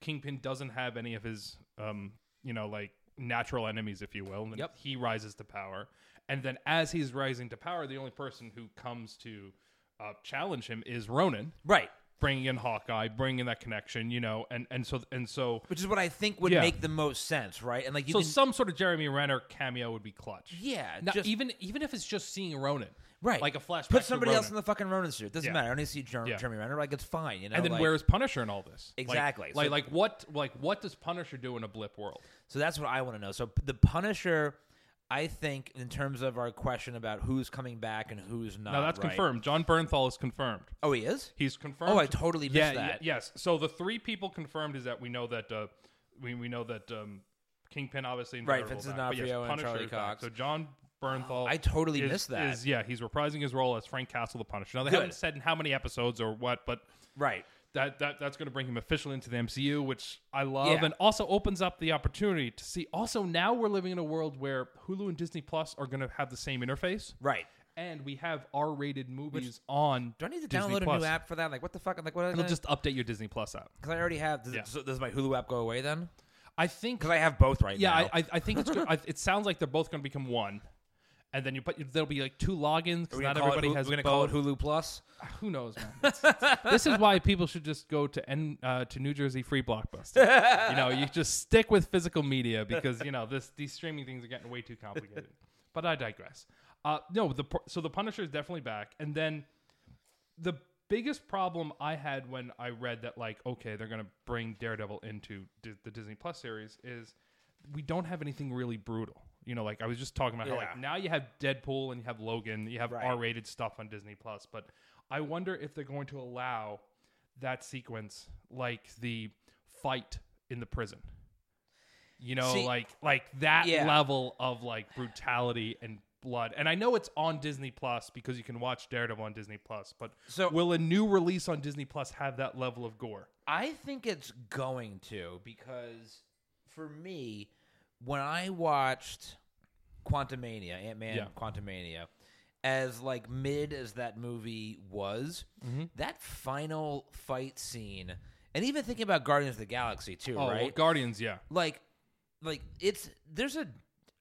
Kingpin doesn't have any of his, um, you know, like natural enemies, if you will, and Yep. he rises to power, and then as he's rising to power, the only person who comes to uh, challenge him is Ronan. right Bringing in Hawkeye, bringing in that connection, you know, and and so and so which is what I think would Yeah. make the most sense, right? And like you so can, some sort of Jeremy Renner cameo would be clutch. yeah, Now, just even even if it's just seeing Ronan, right, Like a flashback. Put to somebody else in the fucking Ronan suit. Doesn't Yeah. matter. I only see Jer- Yeah. Jeremy Renner. Like it's fine, you know. and then like, where's Punisher in all this? Exactly. Like So- like what like what does Punisher do in a blip world? So that's what I want to know. So the Punisher, I think, in terms of our question about who's coming back and who's not. Now that's right? confirmed. Jon Bernthal is confirmed. Oh, he is. He's confirmed. Oh, I totally missed yeah, that. yes. So the three people confirmed is that we know that uh, we we know that um, Kingpin obviously Right, Vincent back, yes, D'Onofrio and Punisher Charlie. Cox. So Jon Bernthal. I totally is, missed that. is- yeah, he's reprising his role as Frank Castle, the Punisher. Now they Good. haven't said in how many episodes or what, but Right. That, that that's going to bring him officially into the MCU, which I love, Yeah. and also opens up the opportunity to see. Also, now we're living in a world where Hulu and Disney Plus are going to have the same interface, Right. and we have R-rated movies on. Do I need to Disney download a new app for that? Like, what the fuck? Like, what? It'll just update your Disney Plus app. because I already have. Does, Yeah. so does my Hulu app go away then? I think because I have both right yeah, now. I, I, I think it's. I, it sounds like they're both going to become one, and then you but there'll be like two logins because not gonna it everybody has. We're gonna call it. Hulu Plus. Who knows, man? This is why people should just go to N, uh, to New Jersey Free Blockbuster. you know, you just stick with physical media because you know this these streaming things are getting way too complicated. but I digress. Uh, no, the so the Punisher is definitely back, and then the biggest problem I had when I read that like okay they're gonna bring Daredevil into Di- the Disney Plus series is we don't have anything really brutal. You know, like I was just talking about how like now you have Deadpool and you have Logan, you have Right. R-rated stuff on Disney Plus, but I wonder if they're going to allow that sequence like the fight in the prison. You know, See- like like that Yeah. level of like brutality and blood. And I know it's on Disney Plus because you can watch Daredevil on Disney Plus, but So- will a new release on Disney Plus have that level of gore? I think it's going to because for me, when I watched Quantumania, Ant Man Yeah. Quantumania, as like mid as that movie was, Mm-hmm. that final fight scene, and even thinking about Guardians of the Galaxy too, Oh, well, right? Guardians, yeah. like like it's there's a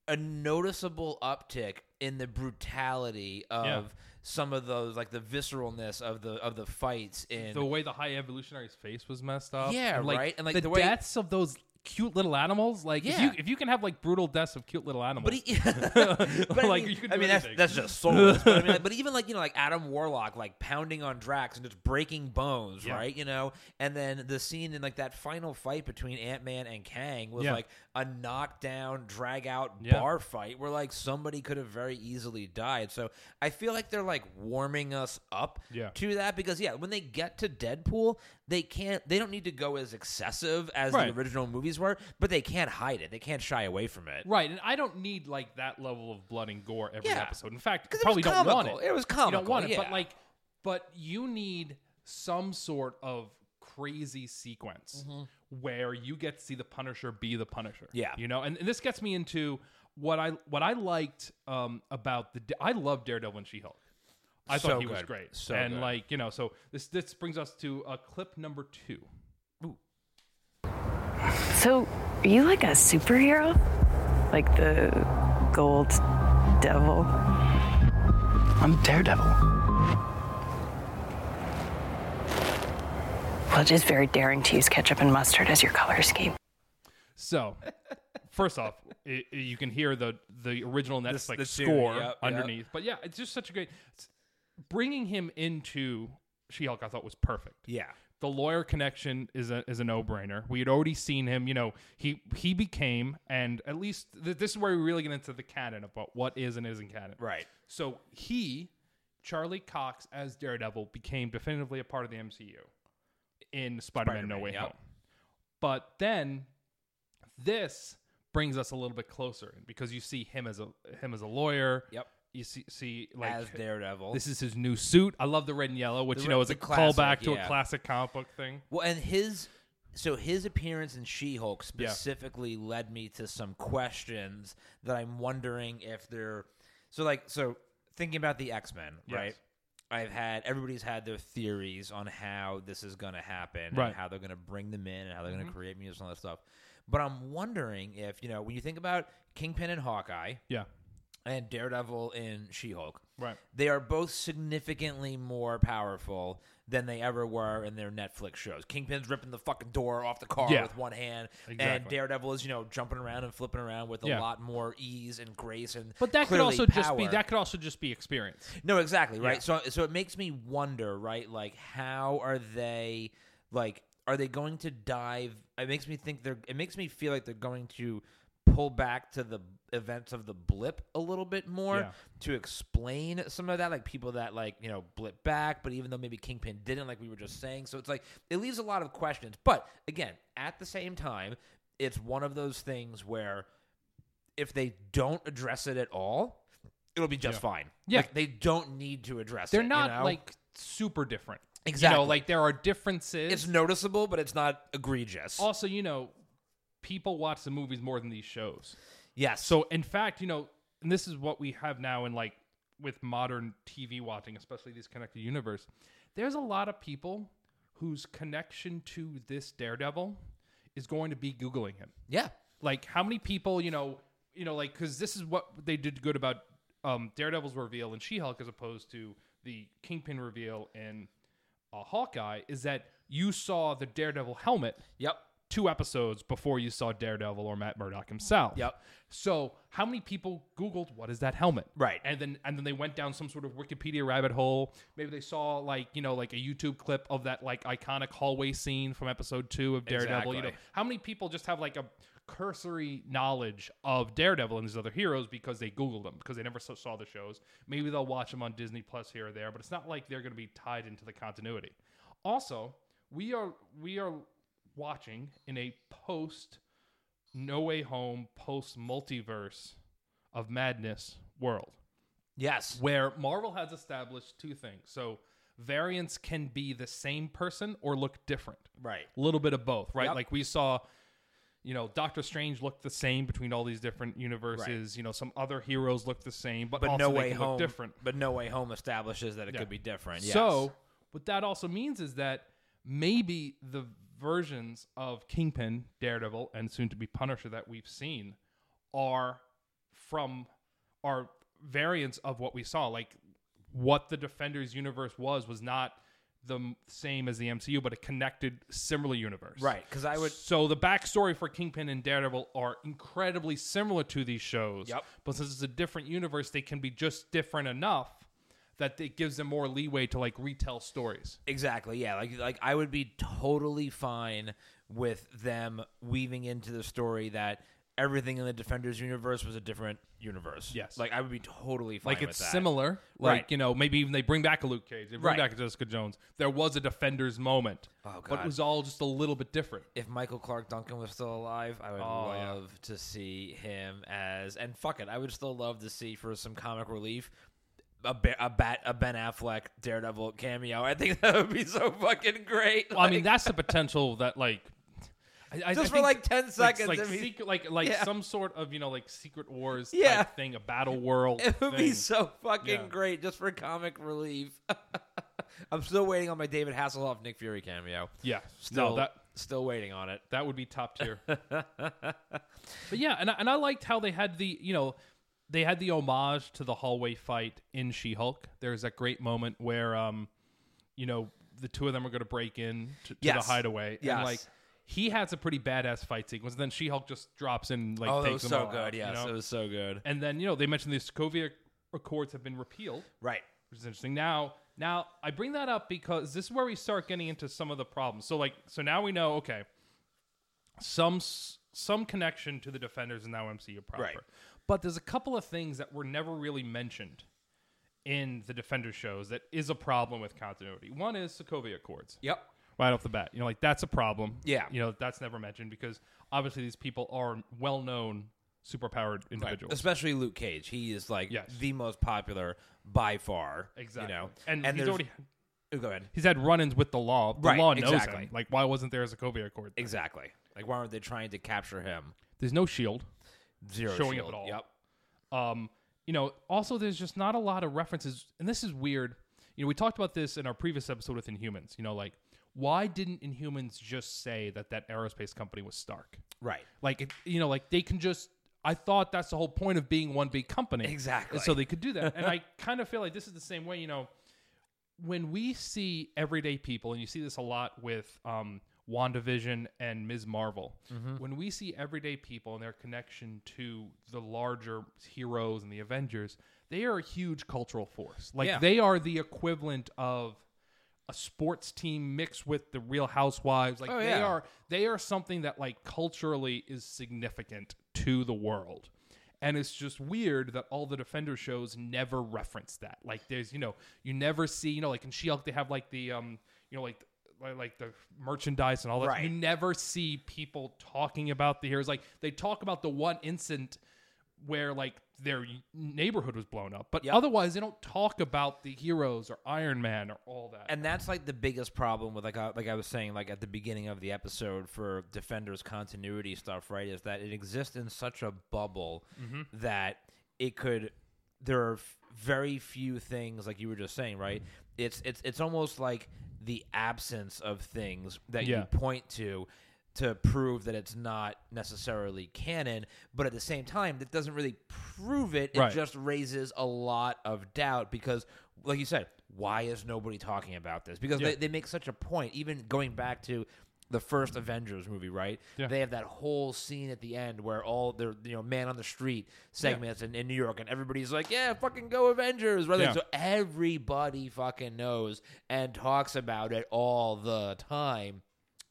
a noticeable uptick in the brutality of Yeah. some of those like the visceralness of the of the fights in The way the high evolutionary's face was messed up. Yeah, and, like, right? And, like, the, the way- deaths of those cute little animals. Like if you if you can have like brutal deaths of cute little animals. But, he, but Like, I mean, you can I mean that's anything. that's just soulless. but I mean, like, but even like you know, like Adam Warlock, like pounding on Drax and just breaking bones, Yeah. right? You know, and then the scene in like that final fight between Ant Man and Kang was Yeah. like a knockdown, drag out Yeah. bar fight where like somebody could have very easily died. So I feel like they're like warming us up Yeah. to that because yeah, when they get to Deadpool, they can't, they don't need to go as excessive as Right. the original movies were, but they can't hide it. They can't shy away from it. Right, and I don't need like that level of blood and gore every Yeah. episode. In fact, 'Cause you it probably don't want comical. it. It was You don't comical, want it, but like, but you need some sort of crazy sequence where you get to see the Punisher be the Punisher. Mm-hmm. Yeah. you know, and, and this gets me into what I what I liked um, about the I love Daredevil and She Hulk. I So thought he was great, So and good. like you know, so this this brings us to uh, clip number two. Ooh. So, are you like a superhero? Like the Gold Devil? I'm Daredevil. Well, it is very daring to use ketchup and mustard as your color scheme. So, first off, i i- you can hear the the original Netflix the tune, score yep, yep. underneath. But yeah, it's just such a great. Bringing him into She-Hulk, I thought was perfect. Yeah. The lawyer connection is a is a no brainer. We had already seen him. You know, he he became, and at least th- this is where we really get into the canon about what is and isn't canon. Right. So he, Charlie Cox as Daredevil, became definitively a part of the MCU in Spider-Man: No Spider-Man, Way yep. Home. But then this brings us a little bit closer because you see him as a him as a lawyer. Yep. You see see like As Daredevil. This is his new suit. I love the red and yellow, which The you re- know is the a classic, callback to yeah. a classic comic book thing. Well, and his so his appearance in She-Hulk specifically led me to some questions that I'm wondering if they're so like so thinking about the X-Men, Yes. right? I've had everybody's had their theories on how this is going to happen, Right. and how they're going to bring them in, and how they're going to mm-hmm. create music and all that stuff. But I'm wondering if you know when you think about Kingpin and Hawkeye, Yeah. And Daredevil in She-Hulk, Right. they are both significantly more powerful than they ever were in their Netflix shows. Kingpin's ripping the fucking door off the car Yeah. with one hand, and Daredevil is you know jumping around and flipping around with a Yeah. lot more ease and grace and But that could also just be that could also just be experience. No, exactly, right? Yeah. So so it makes me wonder, right? Like how are they like are they going to dive it makes me think they're it makes me feel like they're going to pull back to the events of the blip a little bit more Yeah. to explain some of that like people that like, you know, blip back, but even though maybe Kingpin didn't like we were just saying. So it's like it leaves a lot of questions. But again, at the same time, it's one of those things where if they don't address it at all, it'll be just Yeah. fine. Yeah. Like, they don't need to address it. They're it. not you know? like super different. You Exactly. know, like there are differences. it's noticeable, but it's not egregious. also, you know, people watch the movies more than these shows. yes. So, in fact, you know, and this is what we have now in like with modern TV watching, especially these connected universe. There's a lot of people whose connection to this Daredevil is going to be googling him. Yeah. Like how many people, you know, you know, like because this is what they did good about um, Daredevil's reveal and She-Hulk as opposed to the Kingpin reveal in uh, Hawkeye is that you saw the Daredevil helmet Yep. Two episodes before you saw Daredevil or Matt Murdock himself. Yep. So how many people Googled what is that helmet? Right. And then and then they went down some sort of Wikipedia rabbit hole. Maybe they saw like you know like a YouTube clip of that like iconic hallway scene from episode two of Daredevil. You know how many people just have like a cursory knowledge of Daredevil and these other heroes because they Googled them because they never saw the shows. Maybe they'll watch them on Disney Plus here or there, but it's not like they're going to be tied into the continuity. Also, we are we are watching in a post No Way Home, post multiverse of madness world Yes. where Marvel has established two things. So variants can be the same person or look different. Right. A little bit of both, right? Yep. Like we saw, you know, Doctor Strange looked the same between all these different universes. You know, some other heroes look the same, but, But also No Way can Home look different. But No Way Home establishes that it Yeah. could be different. Yes. So, what that also means is that maybe the versions of Kingpin, Daredevil, and soon to be Punisher that we've seen are from are variants of what we saw. Like what the Defenders universe was was not the same as the MCU, but a connected, similar universe. Right. Because I would- So the backstory for Kingpin and Daredevil are incredibly similar to these shows. Yep. But since it's a different universe, they can be just different enough that it gives them more leeway to like retell stories. Exactly. Yeah. Like like I would be totally fine with them weaving into the story that everything in the Defenders universe was a different universe. Yes. Like I would be totally fine Like it's that. similar. Like, Right. you know, maybe even they bring back a Luke Cage, they bring Right. back a Jessica Jones. There was a Defenders moment. Oh, But it was all just a little bit different. If Michael Clarke Duncan was still alive, I would Oh, yeah. love to see him as and fuck it, I would still love to see for some comic relief a, a bat a Ben Affleck Daredevil cameo. I think that would be so fucking great. Well, I mean, that's the potential that like I, I- I Just for, like, 10 seconds, like mean- secret, like like Yeah. some sort of you know like Secret Wars Yeah. type thing, a battle world. It would be so fucking Yeah. great just for comic relief. I'm still waiting on my David Hasselhoff Nick Fury cameo. Yeah, Still, no, that still waiting on it. that would be top tier. but yeah, and I, and I liked how they had the you know they had the homage to the hallway fight in She-Hulk. There's that great moment where um you know the two of them are going to break in to, to Yes. the hideaway Yes. and like he has a pretty badass fight sequence. Then She-Hulk just drops in like oh, that takes was so good. out, yes, you know? it was so good. And then you know they mentioned the Sokovia Accords have been repealed, Right. which is interesting. Now, now I bring that up because this is where we start getting into some of the problems. So like, so now we know, okay, some some connection to the Defenders and now MCU proper, Right. But there's a couple of things that were never really mentioned in the Defender shows that is a problem with continuity. One is Sokovia Accords Yep. right off the bat. You know, like that's a problem. Yeah. You know, that's never mentioned because obviously these people are well known superpowered individuals. Especially Luke Cage. He is like Yes. the most popular by far. Exactly. You know, and, he's already Oh, go ahead. he's had run-ins with the law. The Right, law knows exactly. him. Like, why wasn't there a Sokovia Accord? thing? Exactly. Like, why aren't they trying to capture him? There's no shield. Zero Showing shield. up at all. Yep. Um, you know, also there's just not a lot of references, and this is weird. You know, we talked about this in our previous episode with Inhumans. You know, like why didn't Inhumans just say that that aerospace company was Stark? Right. Like, it, you know, like they can just. I thought that's the whole point of being one big company. Exactly. And so they could do that. and I kind of feel like this is the same way, you know, when we see everyday people, and you see this a lot with um, WandaVision and Ms. Marvel, Mm-hmm. when we see everyday people and their connection to the larger heroes and the Avengers, they are a huge cultural force. Like Yeah. they are the equivalent of a sports team mixed with the Real Housewives. Like Oh, they yeah. are they are something that like culturally is significant to the world. And it's just weird that all the Defender shows never reference that. Like there's, you know, you never see, you know, like in She-Hulk they have like the um, you know, like like- the merchandise and all that. Right. You never see people talking about the heroes. Like they talk about the one incident where like their neighborhood was blown up, but Yep. otherwise they don't talk about the heroes or Iron Man or all that. and that's like the biggest problem with like I, like I was saying like at the beginning of the episode for Defenders continuity stuff, right? Is that it exists in such a bubble Mm-hmm. that it could. There are f- very few things like you were just saying, right? It's it's it's almost like the absence of things that Yeah. you point to to prove that it's not necessarily canon, but at the same time, that doesn't really prove it. It Right. just raises a lot of doubt because, like you said, why is nobody talking about this? Because Yeah. they, they make such a point, even going back to the first Avengers movie, right? Yeah. They have that whole scene at the end where all their you know man on the street segments in, in New York, and everybody's like, "Yeah, fucking go Avengers!" Right? Yeah. So everybody fucking knows and talks about it all the time,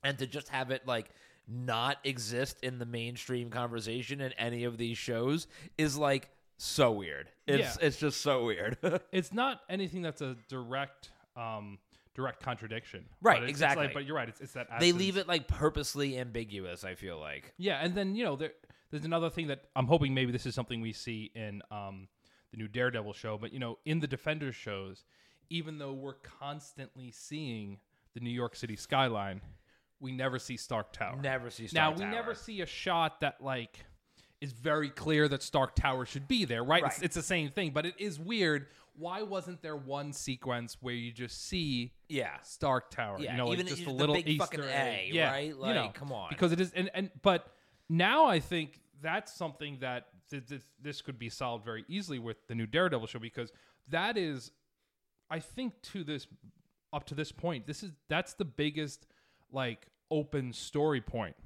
and to just have it like not exist in the mainstream conversation in any of these shows is like so weird. It's Yeah. it's just so weird. it's not anything that's a direct um direct contradiction Right, but it's, it's exactly. like, but you're right it's, it's that they leave it like purposely ambiguous. I feel like. yeah and then you know there there's another thing that i'm hoping maybe this is something we see in um the new daredevil show but you know in the defenders shows even though we're constantly seeing the new york city skyline we never see stark tower Never see now Stark we never see a shot that like is very clear that Stark Tower should be there, right? It's, Right. it's the same thing, but it is weird. Why wasn't there one sequence where you just see Yeah. Stark Tower? Yeah, you know, like even just a little big Easter fucking egg. A, yeah, right? you know, Like, come on. because it is, and and but now I think that's something that th- th- this could be solved very easily with the new Daredevil show because that is, I think, to this up to this point, this is that's the biggest like open story point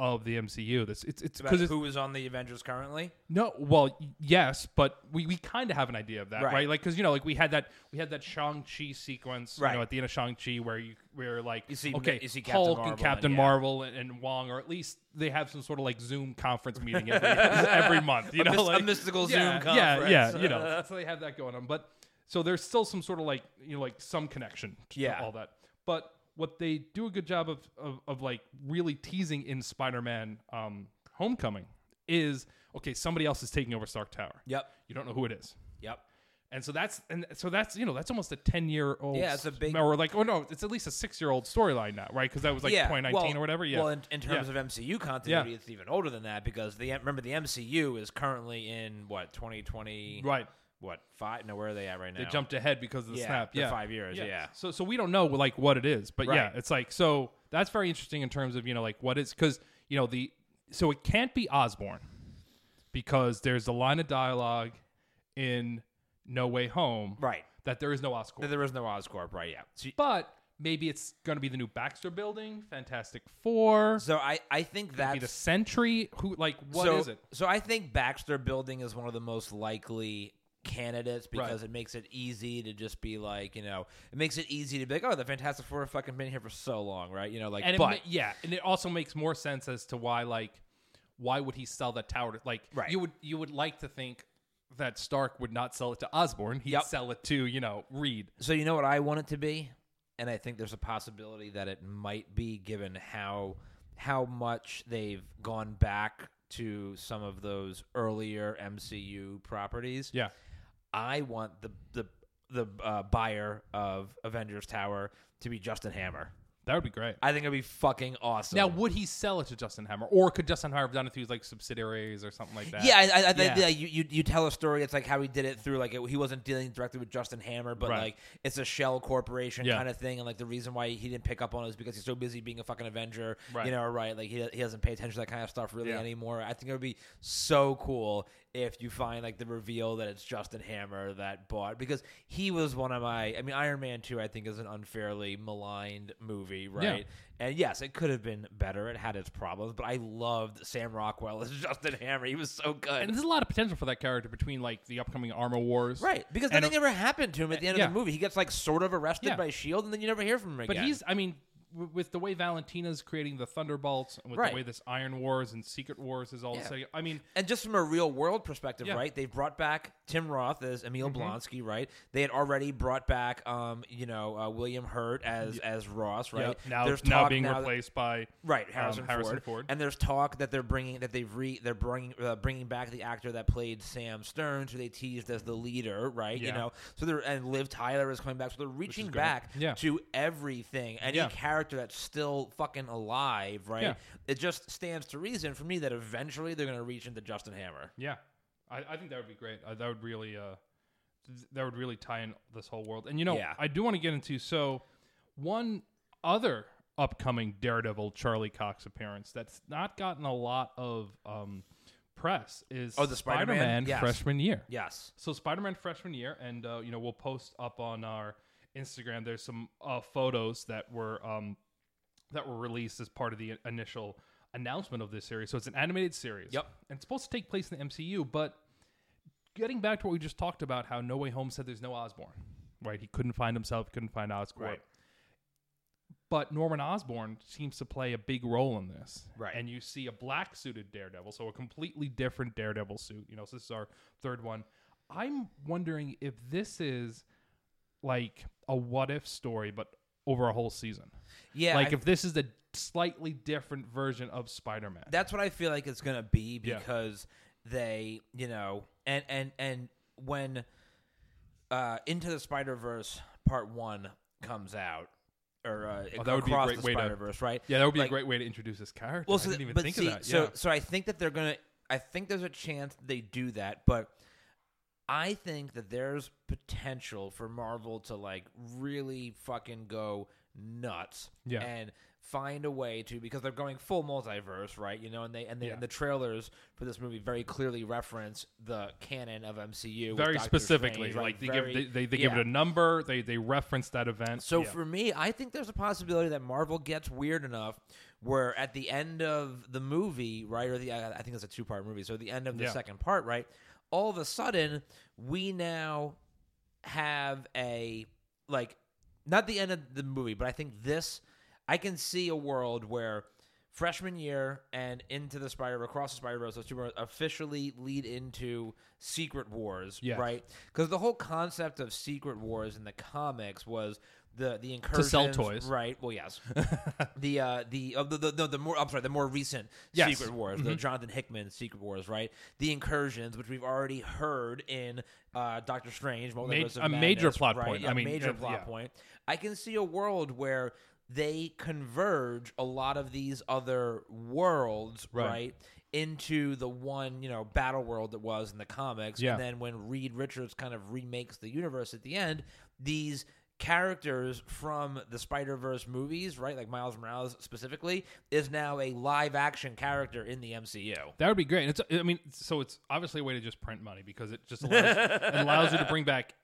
of the MCU. That's it's it's because who is on the Avengers currently? no, well, y- yes, but we, we kind of have an idea of that, right? Right. Like, because you know, like we had that we had that Shang Chi sequence, you Right. know, at the end of Shang Chi where you where like You see- okay, you see Captain Hulk Marvel and Captain and- yeah. Marvel and, and Wong, or at least they have some sort of like Zoom conference meeting every, every month, you A know, mys- a like mystical yeah, Zoom yeah, yeah, conference. you know, so they have that going on, but so there's still some sort of like you know like some connection to Yeah. all that, but what they do a good job of, of, of like really teasing in Spider-Man um, Homecoming is okay, somebody else is taking over Stark Tower. Yep. You don't know who it is. Yep. And so that's and so that's you know that's almost a ten year old Yeah, it's a big- or like oh no it's at least a six year old storyline now right because that was like yeah, 2019 well, or whatever yeah Well, in, in terms Yeah. of MCU continuity, Yeah. it's even older than that because the remember the MCU is currently in what 2020 right what five? No, where are they at right now? they jumped ahead because of the Yeah, snap the yeah five years, yeah. so so we don't know like what it is but yeah it's like so that's very interesting in terms of you know like what is because you know the so it can't be Osborn because there's a line of dialogue in No Way Home right. that there is no Oscorp That There is no Oscorp, right? Yeah. So, but maybe it's going to be the new Baxter building Fantastic Four so I I think be the Sentry. Who like what so, is it? So I think Baxter Building is one of the most likely candidates because Right. it makes it easy to just be like, you know, it makes it easy to be like, oh, the Fantastic Four have fucking been here for so long, right? You know, like, And but ma- yeah, and it also makes more sense as to why like why would he sell that tower? To, like Right. you would you would like to think that Stark would not sell it to Osborn. He'd Yep. sell it to you know Reed. So you know what I want it to be, and I think there's a possibility that it might be given how how much they've gone back to some of those earlier MCU properties. Yeah. I want the the the uh, buyer of Avengers Tower to be Justin Hammer. That would be great. I think it'd be fucking awesome. Now, would he sell it to Justin Hammer, or could Justin Hammer have done it through like subsidiaries or something like that? Yeah, I, I, I think Yeah. yeah, you, you you tell a story. It's like how he did it through like it, he wasn't dealing directly with Justin Hammer, but Right. like it's a shell corporation Yeah. kind of thing. And like the reason why he didn't pick up on it is because he's so busy being a fucking Avenger. Right. You know, right? Like he, he doesn't pay attention to that kind of stuff really Yeah. anymore. I think it would be so cool if you find like the reveal that it's Justin Hammer that bought because he was one of my. I mean, Iron Man Two I think is an unfairly maligned movie, right? And yes, it could have been better. It had its problems, but I loved Sam Rockwell as Justin Hammer. He was so good. and there's a lot of potential for that character between like the upcoming Armor Wars, Right, because nothing ever happened to him at the eh, end Yeah. of the movie. He gets like sort of arrested Yeah. by Shield, and then you never hear from him again. But he's, I mean, w- with the way Valentina's creating the Thunderbolts, and with Right. the way this Iron Wars and Secret Wars is all Yeah. setting, I mean, and just from a real world perspective, Yeah. right? They've brought back Tim Roth as Emil Mm-hmm. Blonsky, right? They had already brought back, um, you know, uh, William Hurt as as Ross, right? yeah, now There's now talk being that- replaced by Right, Harrison, um, Harrison Ford. Ford. And there's talk that they're bringing that they've re they're bringing uh, bringing back the actor that played Sam Sterns, who they teased as the leader, right? You Yeah. know, so they're and Liv Tyler is coming back, so they're reaching great. back Yeah. to everything, any Yeah. character that's still fucking alive, right? Yeah. It just stands to reason for me that eventually they're going to reach into Justin Hammer. Yeah, I, I think that would be great. Uh, that would really, uh, th- that would really tie in this whole world. And you know, Yeah. I do want to get into so one other upcoming Daredevil Charlie Cox appearance that's not gotten a lot of um, press is Oh, the Spider-Man? Spider-Man Yes. freshman year. Yes. So Spider-Man freshman year, and uh, you know we'll post up on our Instagram. There's some uh, photos that were um, that were released as part of the initial announcement of this series. So it's an animated series. Yep. And it's supposed to take place in the MCU, but getting back to what we just talked about, how No Way Home said there's no Osborn, right? He couldn't find himself, couldn't find Oscorp. Right. But Norman Osborn seems to play a big role in this. Right. And you see a black suited Daredevil, so a completely different Daredevil suit. You know, so this is our third one. I'm wondering if this is like a what if story, but over a whole season. Yeah. like I- if this is a slightly different version of Spider Man. that's what I feel like it's gonna be Yeah. because they, you know, and and and when uh Into the Spider Verse Part One comes out, or uh, Oh, that would be a great way to- Spider Verse, right? yeah, that would be Like- a great way to introduce this character. Well, I so didn't even think see, of that. so so I think that they're gonna. I think there's a chance they do that, but I think that there's potential for Marvel to like really fucking go nuts, Yeah. and find a way to because they're going full multiverse, right? You know, and they and, they, Yeah. and the trailers for this movie very clearly reference the canon of MCU very specifically, Strange, like they Very- give they, they, they give it a number. They they reference that event. So Yeah. for me, I think there's a possibility that Marvel gets weird enough where at the end of the movie, right, or the I I think it's a two part movie, so the end of the Yeah. second part, right, all of a sudden we now have a like not the end of the movie, but I think this I can see a world where freshman year and into the Spider across the Spider Verse, those two officially lead into Secret Wars, Yes. right? Because the whole concept of Secret Wars in the comics was the the incursions, sell toys. right? Well, yes. the uh, the, uh, the the the the more I'm sorry, the more recent Yes. Secret Wars, the Jonathan Hickman Secret Wars, right? The incursions, which we've already heard in uh, Doctor Strange, of a major plot right? point. I mean, major plot yeah. point. I can see a world where they converge a lot of these other worlds, Right. right? Into the one, you know, battle world that was in the comics. Yeah. And then when Reed Richards kind of remakes the universe at the end, these characters from the Spider Verse movies, right? Like Miles Morales specifically, is now a live action character in the MCU. That would be great. It's, I mean, so it's obviously a way to just print money because it just allows, it allows you to bring back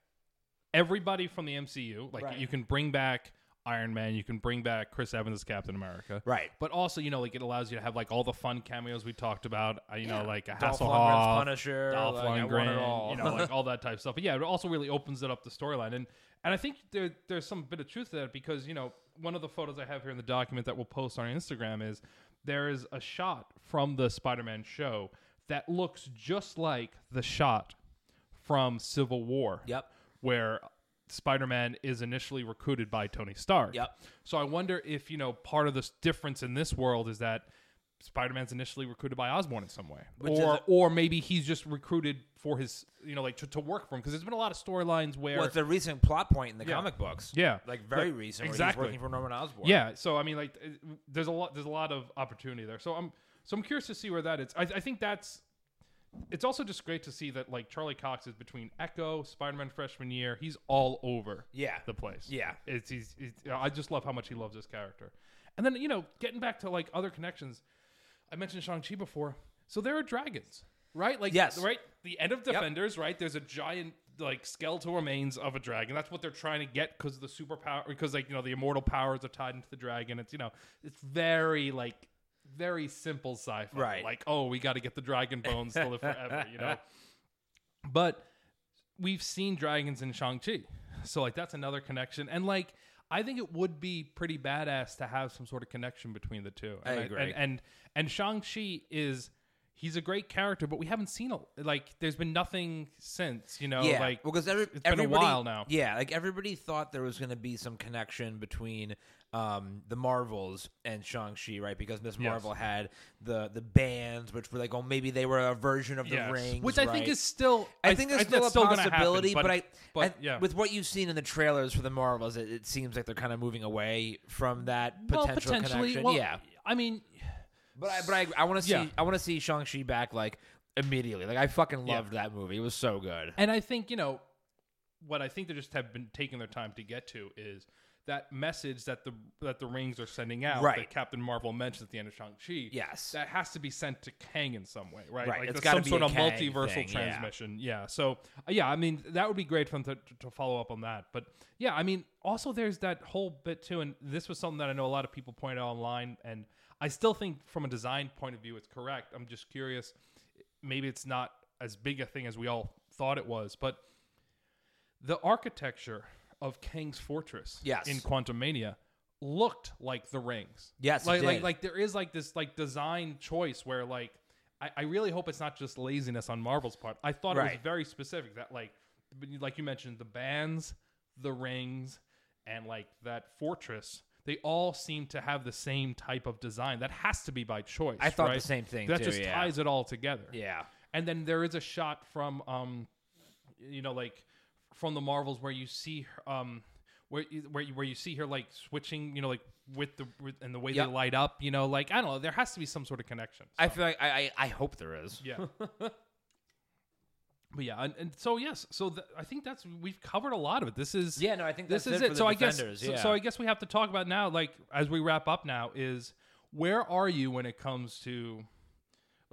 everybody from the MCU. Like Right. you can bring back Iron Man, you can bring back Chris Evans as Captain America, Right. But also, you know, like it allows you to have like all the fun cameos we talked about. Uh, you know, like a Dolph Hasselhoff, Punisher, Dolph like, Lundgren, you know, like all that type of stuff. But yeah, it also really opens it up the storyline, and and I think there there's some bit of truth to that because you know one of the photos I have here in the document that we'll post on Instagram is there is a shot from the Spider-Man show that looks just like the shot from Civil War. Yep. Where Spider-Man is initially recruited by Tony Stark. Yep. So I wonder if, you know, part of this difference in this world is that Spider-Man's initially recruited by Osborn in some way. Which or or maybe he's just recruited for his, you know, like to, to work for him because there's been a lot of storylines where Well, it's a recent plot point in the Yeah. comic books. Yeah. Like very Like, recent. Where exactly. He's working for Norman Osborn. Yeah, so I mean, like, uh, there's a lot, there's a lot of opportunity there. So I'm, so I'm curious to see where that is. I, I think that's. It's also just great to see that like Charlie Cox is between Echo, Spider-Man freshman year. He's all over. Yeah. the place. Yeah. it's he's, he's. I just love how much he loves this character. And then you know, getting back to like other connections, I mentioned Shang Chi before. So there are dragons, right? Like Yes. right. The end of Defenders, right? There's a giant like skeletal remains of a dragon. That's what they're trying to get because the superpower, because like you know the immortal powers are tied into the dragon. It's you know it's very like very simple sci-fi. Right. Like oh, we got to get the dragon bones to live forever. You know. But we've seen dragons in Shang-Chi. So like that's another connection. And like I think it would be pretty badass to have some sort of connection between the two. I And agree. And and, and Shang-Chi is he's a great character, but we haven't seen a like there's been nothing since, you know, yeah, like well, because every, it's been a while now. Yeah, like everybody thought there was going to be some connection between um, the Marvels and Shang Chi, right? Because Miss Yes. Marvel had the the bands, which were like, oh, maybe they were a version of the Yes. rings, Which I think is still I think there's still that's a gonna happen, possibility, but, I, but I- yeah. with what you've seen in the trailers for the Marvels, it, it seems like they're kind of moving away from that well, potential potentially connection. well, yeah, I mean but I but I, I want to see Yeah. I want to see Shang Chi back like immediately. Like I fucking loved that movie. It was so good. And I think, you know, what I think they just have been taking their time to get to is that message that the that the rings are sending out Right. that Captain Marvel mentions at the end of Shang Chi. Yes. that has to be sent to Kang in some way, right? Right, Like it's gotta some be sort a of Kang multiversal thing, transmission. Yeah. So uh, yeah, I mean that would be great for them to, to follow up on that. But yeah, I mean also there's that whole bit too, and this was something that I know a lot of people pointed out online, and I still think from a design point of view it's correct. I'm just curious, maybe it's not as big a thing as we all thought it was, but the architecture of Kang's fortress Yes. in Quantumania looked like the rings. Yes, like like did. like there is like this like design choice where like I, I really hope it's not just laziness on Marvel's part. I thought it was very specific that like like you mentioned the bands, the rings, and like that fortress. They all seem to have the same type of design. That has to be by choice. I thought the same thing, That too, just yeah. ties it all together. Yeah. And then there is a shot from um you know like from the Marvels where you see her, um where you, where you, where you see her like switching, you know, like with the with, and the way Yep. they light up, you know, like I don't know, there has to be some sort of connection. I feel like I, I, I hope there is. Yeah. But yeah, and, and so yes, so th- I think that's we've covered a lot of it. This is Yeah, no, I think this is it it. so the I guess Defenders, so, so I guess we have to talk about now, like as we wrap up now, is where are you when it comes to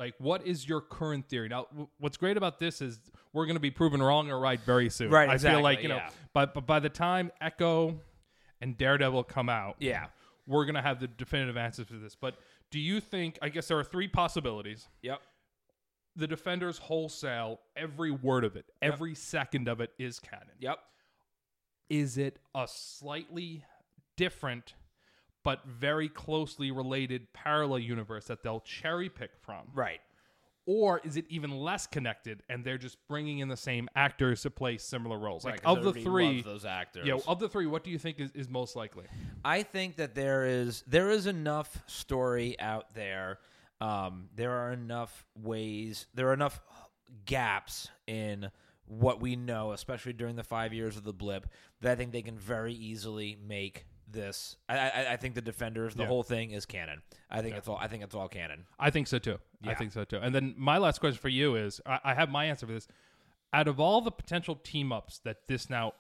like what is your current theory? Now, w- what's great about this is we're going to be proven wrong or right very soon. Right, I feel like you know, yeah. but but by the time Echo and Daredevil come out, Yeah. we're going to have the definitive answers to this. But do you think? I guess there are three possibilities Yep. the defenders wholesale every word of it every second of it is canon Yep. is it a slightly different but very closely related parallel universe that they'll cherry pick from Right. or is it even less connected and they're just bringing in the same actors to play similar roles like Right, 'cause of the everybody three loves those actors. yeah of the three what do you think is, is most likely I think that there is there is enough story out there. Um, there are enough ways. There are enough gaps in what we know, especially during the five years of the blip, that I think they can very easily make this. I, I, I think the defenders, the Yeah. whole thing is canon. I think it's all. I think it's all canon. I think so too. I think so too. And then my last question for you is I, I have my answer for this. Out of all the potential team ups that this now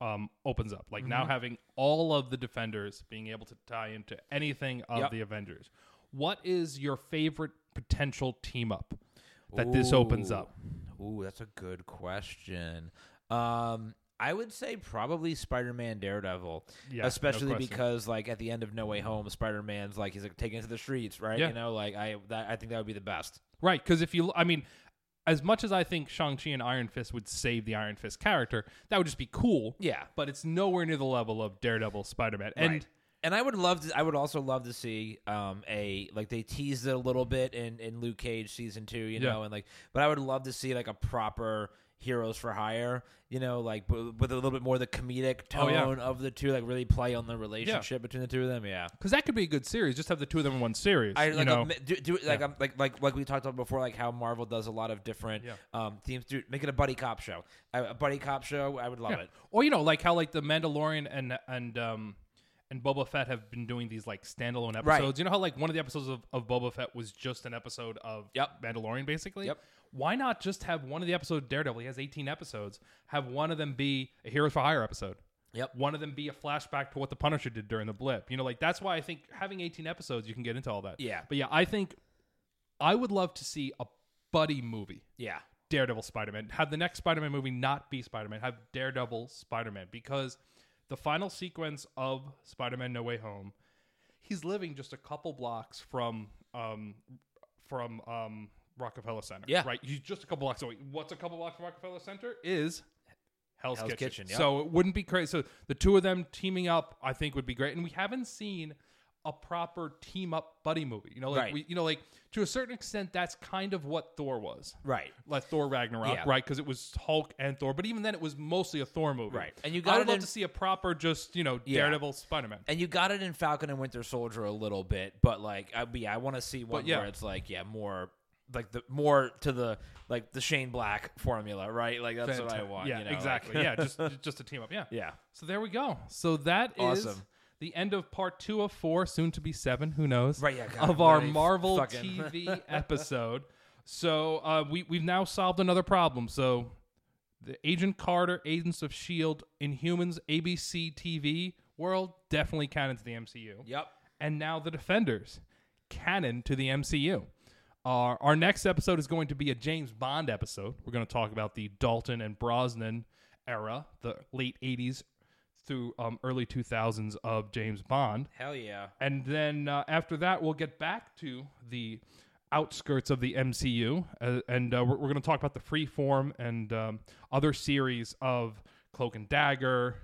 um, opens up, like Mm-hmm. now having all of the defenders being able to tie into anything of Yep. the Avengers, what is your favorite potential team up that this opens up? Ooh, that's a good question. Um, I would say probably Spider-Man, Daredevil, Yeah, especially question. because like at the end of No Way Home, Spider-Man's like he's like taken to the streets, right? Yeah. You know, like I that, I think that would be the best. Right, because if you, I mean, as much as I think Shang Chi and Iron Fist would save the Iron Fist character, that would just be cool. Yeah. but it's nowhere near the level of Daredevil, Spider Man, and. right. And I would love to. I would also love to see um a like they teased it a little bit in in Luke Cage season two, you Yeah. know, and like, but I would love to see like a proper heroes for hire, you know, like b- with a little bit more of the comedic Oh, tone yeah. of the two, like really play on the relationship between the two of them. Yeah, Because that could be a good series. Just have the two of them in one series. I you like know? um, do, do like um, like like like we talked about before, like how Marvel does a lot of different Yeah. um themes. Do make it a buddy cop show, a, a buddy cop show. I would love Yeah. it. Or you know, like how like the Mandalorian and and um and Boba Fett have been doing these like standalone episodes. You know how like one of the episodes of, of Boba Fett was just an episode of Yep. Mandalorian, basically. Yep. Why not just have one of the episodes of Daredevil? He has 18 episodes. Have one of them be a Heroes for Hire episode. Yep. One of them be a flashback to what the Punisher did during the blip. You know, like that's why I think having 18 episodes, you can get into all that. Yeah. But yeah, I think I would love to see a buddy movie. Yeah, Daredevil Spider Man. Have the next Spider Man movie not be Spider Man. Have Daredevil Spider Man because the final sequence of Spider Man No Way Home, he's living just a couple blocks from um from um Rockefeller Center. Yeah. Right? He's just a couple blocks away. What's a couple blocks from Rockefeller Center? Is Hell's, Hell's Kitchen. Kitchen, yep. So it wouldn't be crazy. So the two of them teaming up, I think, would be great. And we haven't seen a proper team up buddy movie. You know, like Right. we, you know, like to a certain extent, that's kind of what Thor was right. like Thor Ragnarok, Yeah. right? Because it was Hulk and Thor, but even then, it was mostly a Thor movie, Right. And you I got would it love in- to see a proper, just you know, Yeah. Daredevil, Spider Man. And you got it in Falcon and Winter Soldier a little bit, but like, I, yeah, I want to see one yeah. where it's like, yeah, more like the more to the like the Shane Black formula, right? Like that's what I want. Yeah, you know, like- exactly. yeah, just just a team up. Yeah, Yeah. So there we go. So that is Awesome. the end of part two of four, soon to be seven. Who knows? Right, yeah, God, of our Marvel fucking- TV episode. So uh, we we've now solved another problem. So the Agent Carter, Agents of Shield, Inhumans, ABC TV world, definitely canon to the MCU. Yep. And now the Defenders, canon to the MCU. Our, our next episode is going to be a James Bond episode. We're going to talk about the Dalton and Brosnan era, the late 80s through um, early 2000s of James Bond. Hell yeah. And then uh, after that, we'll get back to the outskirts of the MCU, uh, and uh, we're, we're going to talk about the Freeform and um, other series of Cloak and Dagger,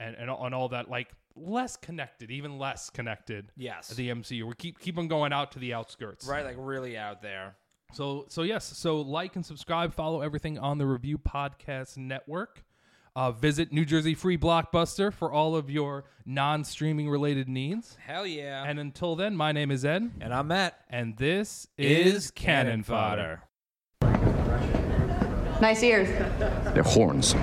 and and, and all that, like less connected, even less connected. Yes. The MCU. We keep keep on going out to the outskirts. Right, like really out there. So so yes, so like and subscribe, follow everything on the Review Podcast Network. Uh, visit New Jersey Free Blockbuster for all of your non-streaming related needs. Hell yeah. And until then, my name is Ed, and I'm Matt. and this is Canon Fodder. Nice ears. They're horns.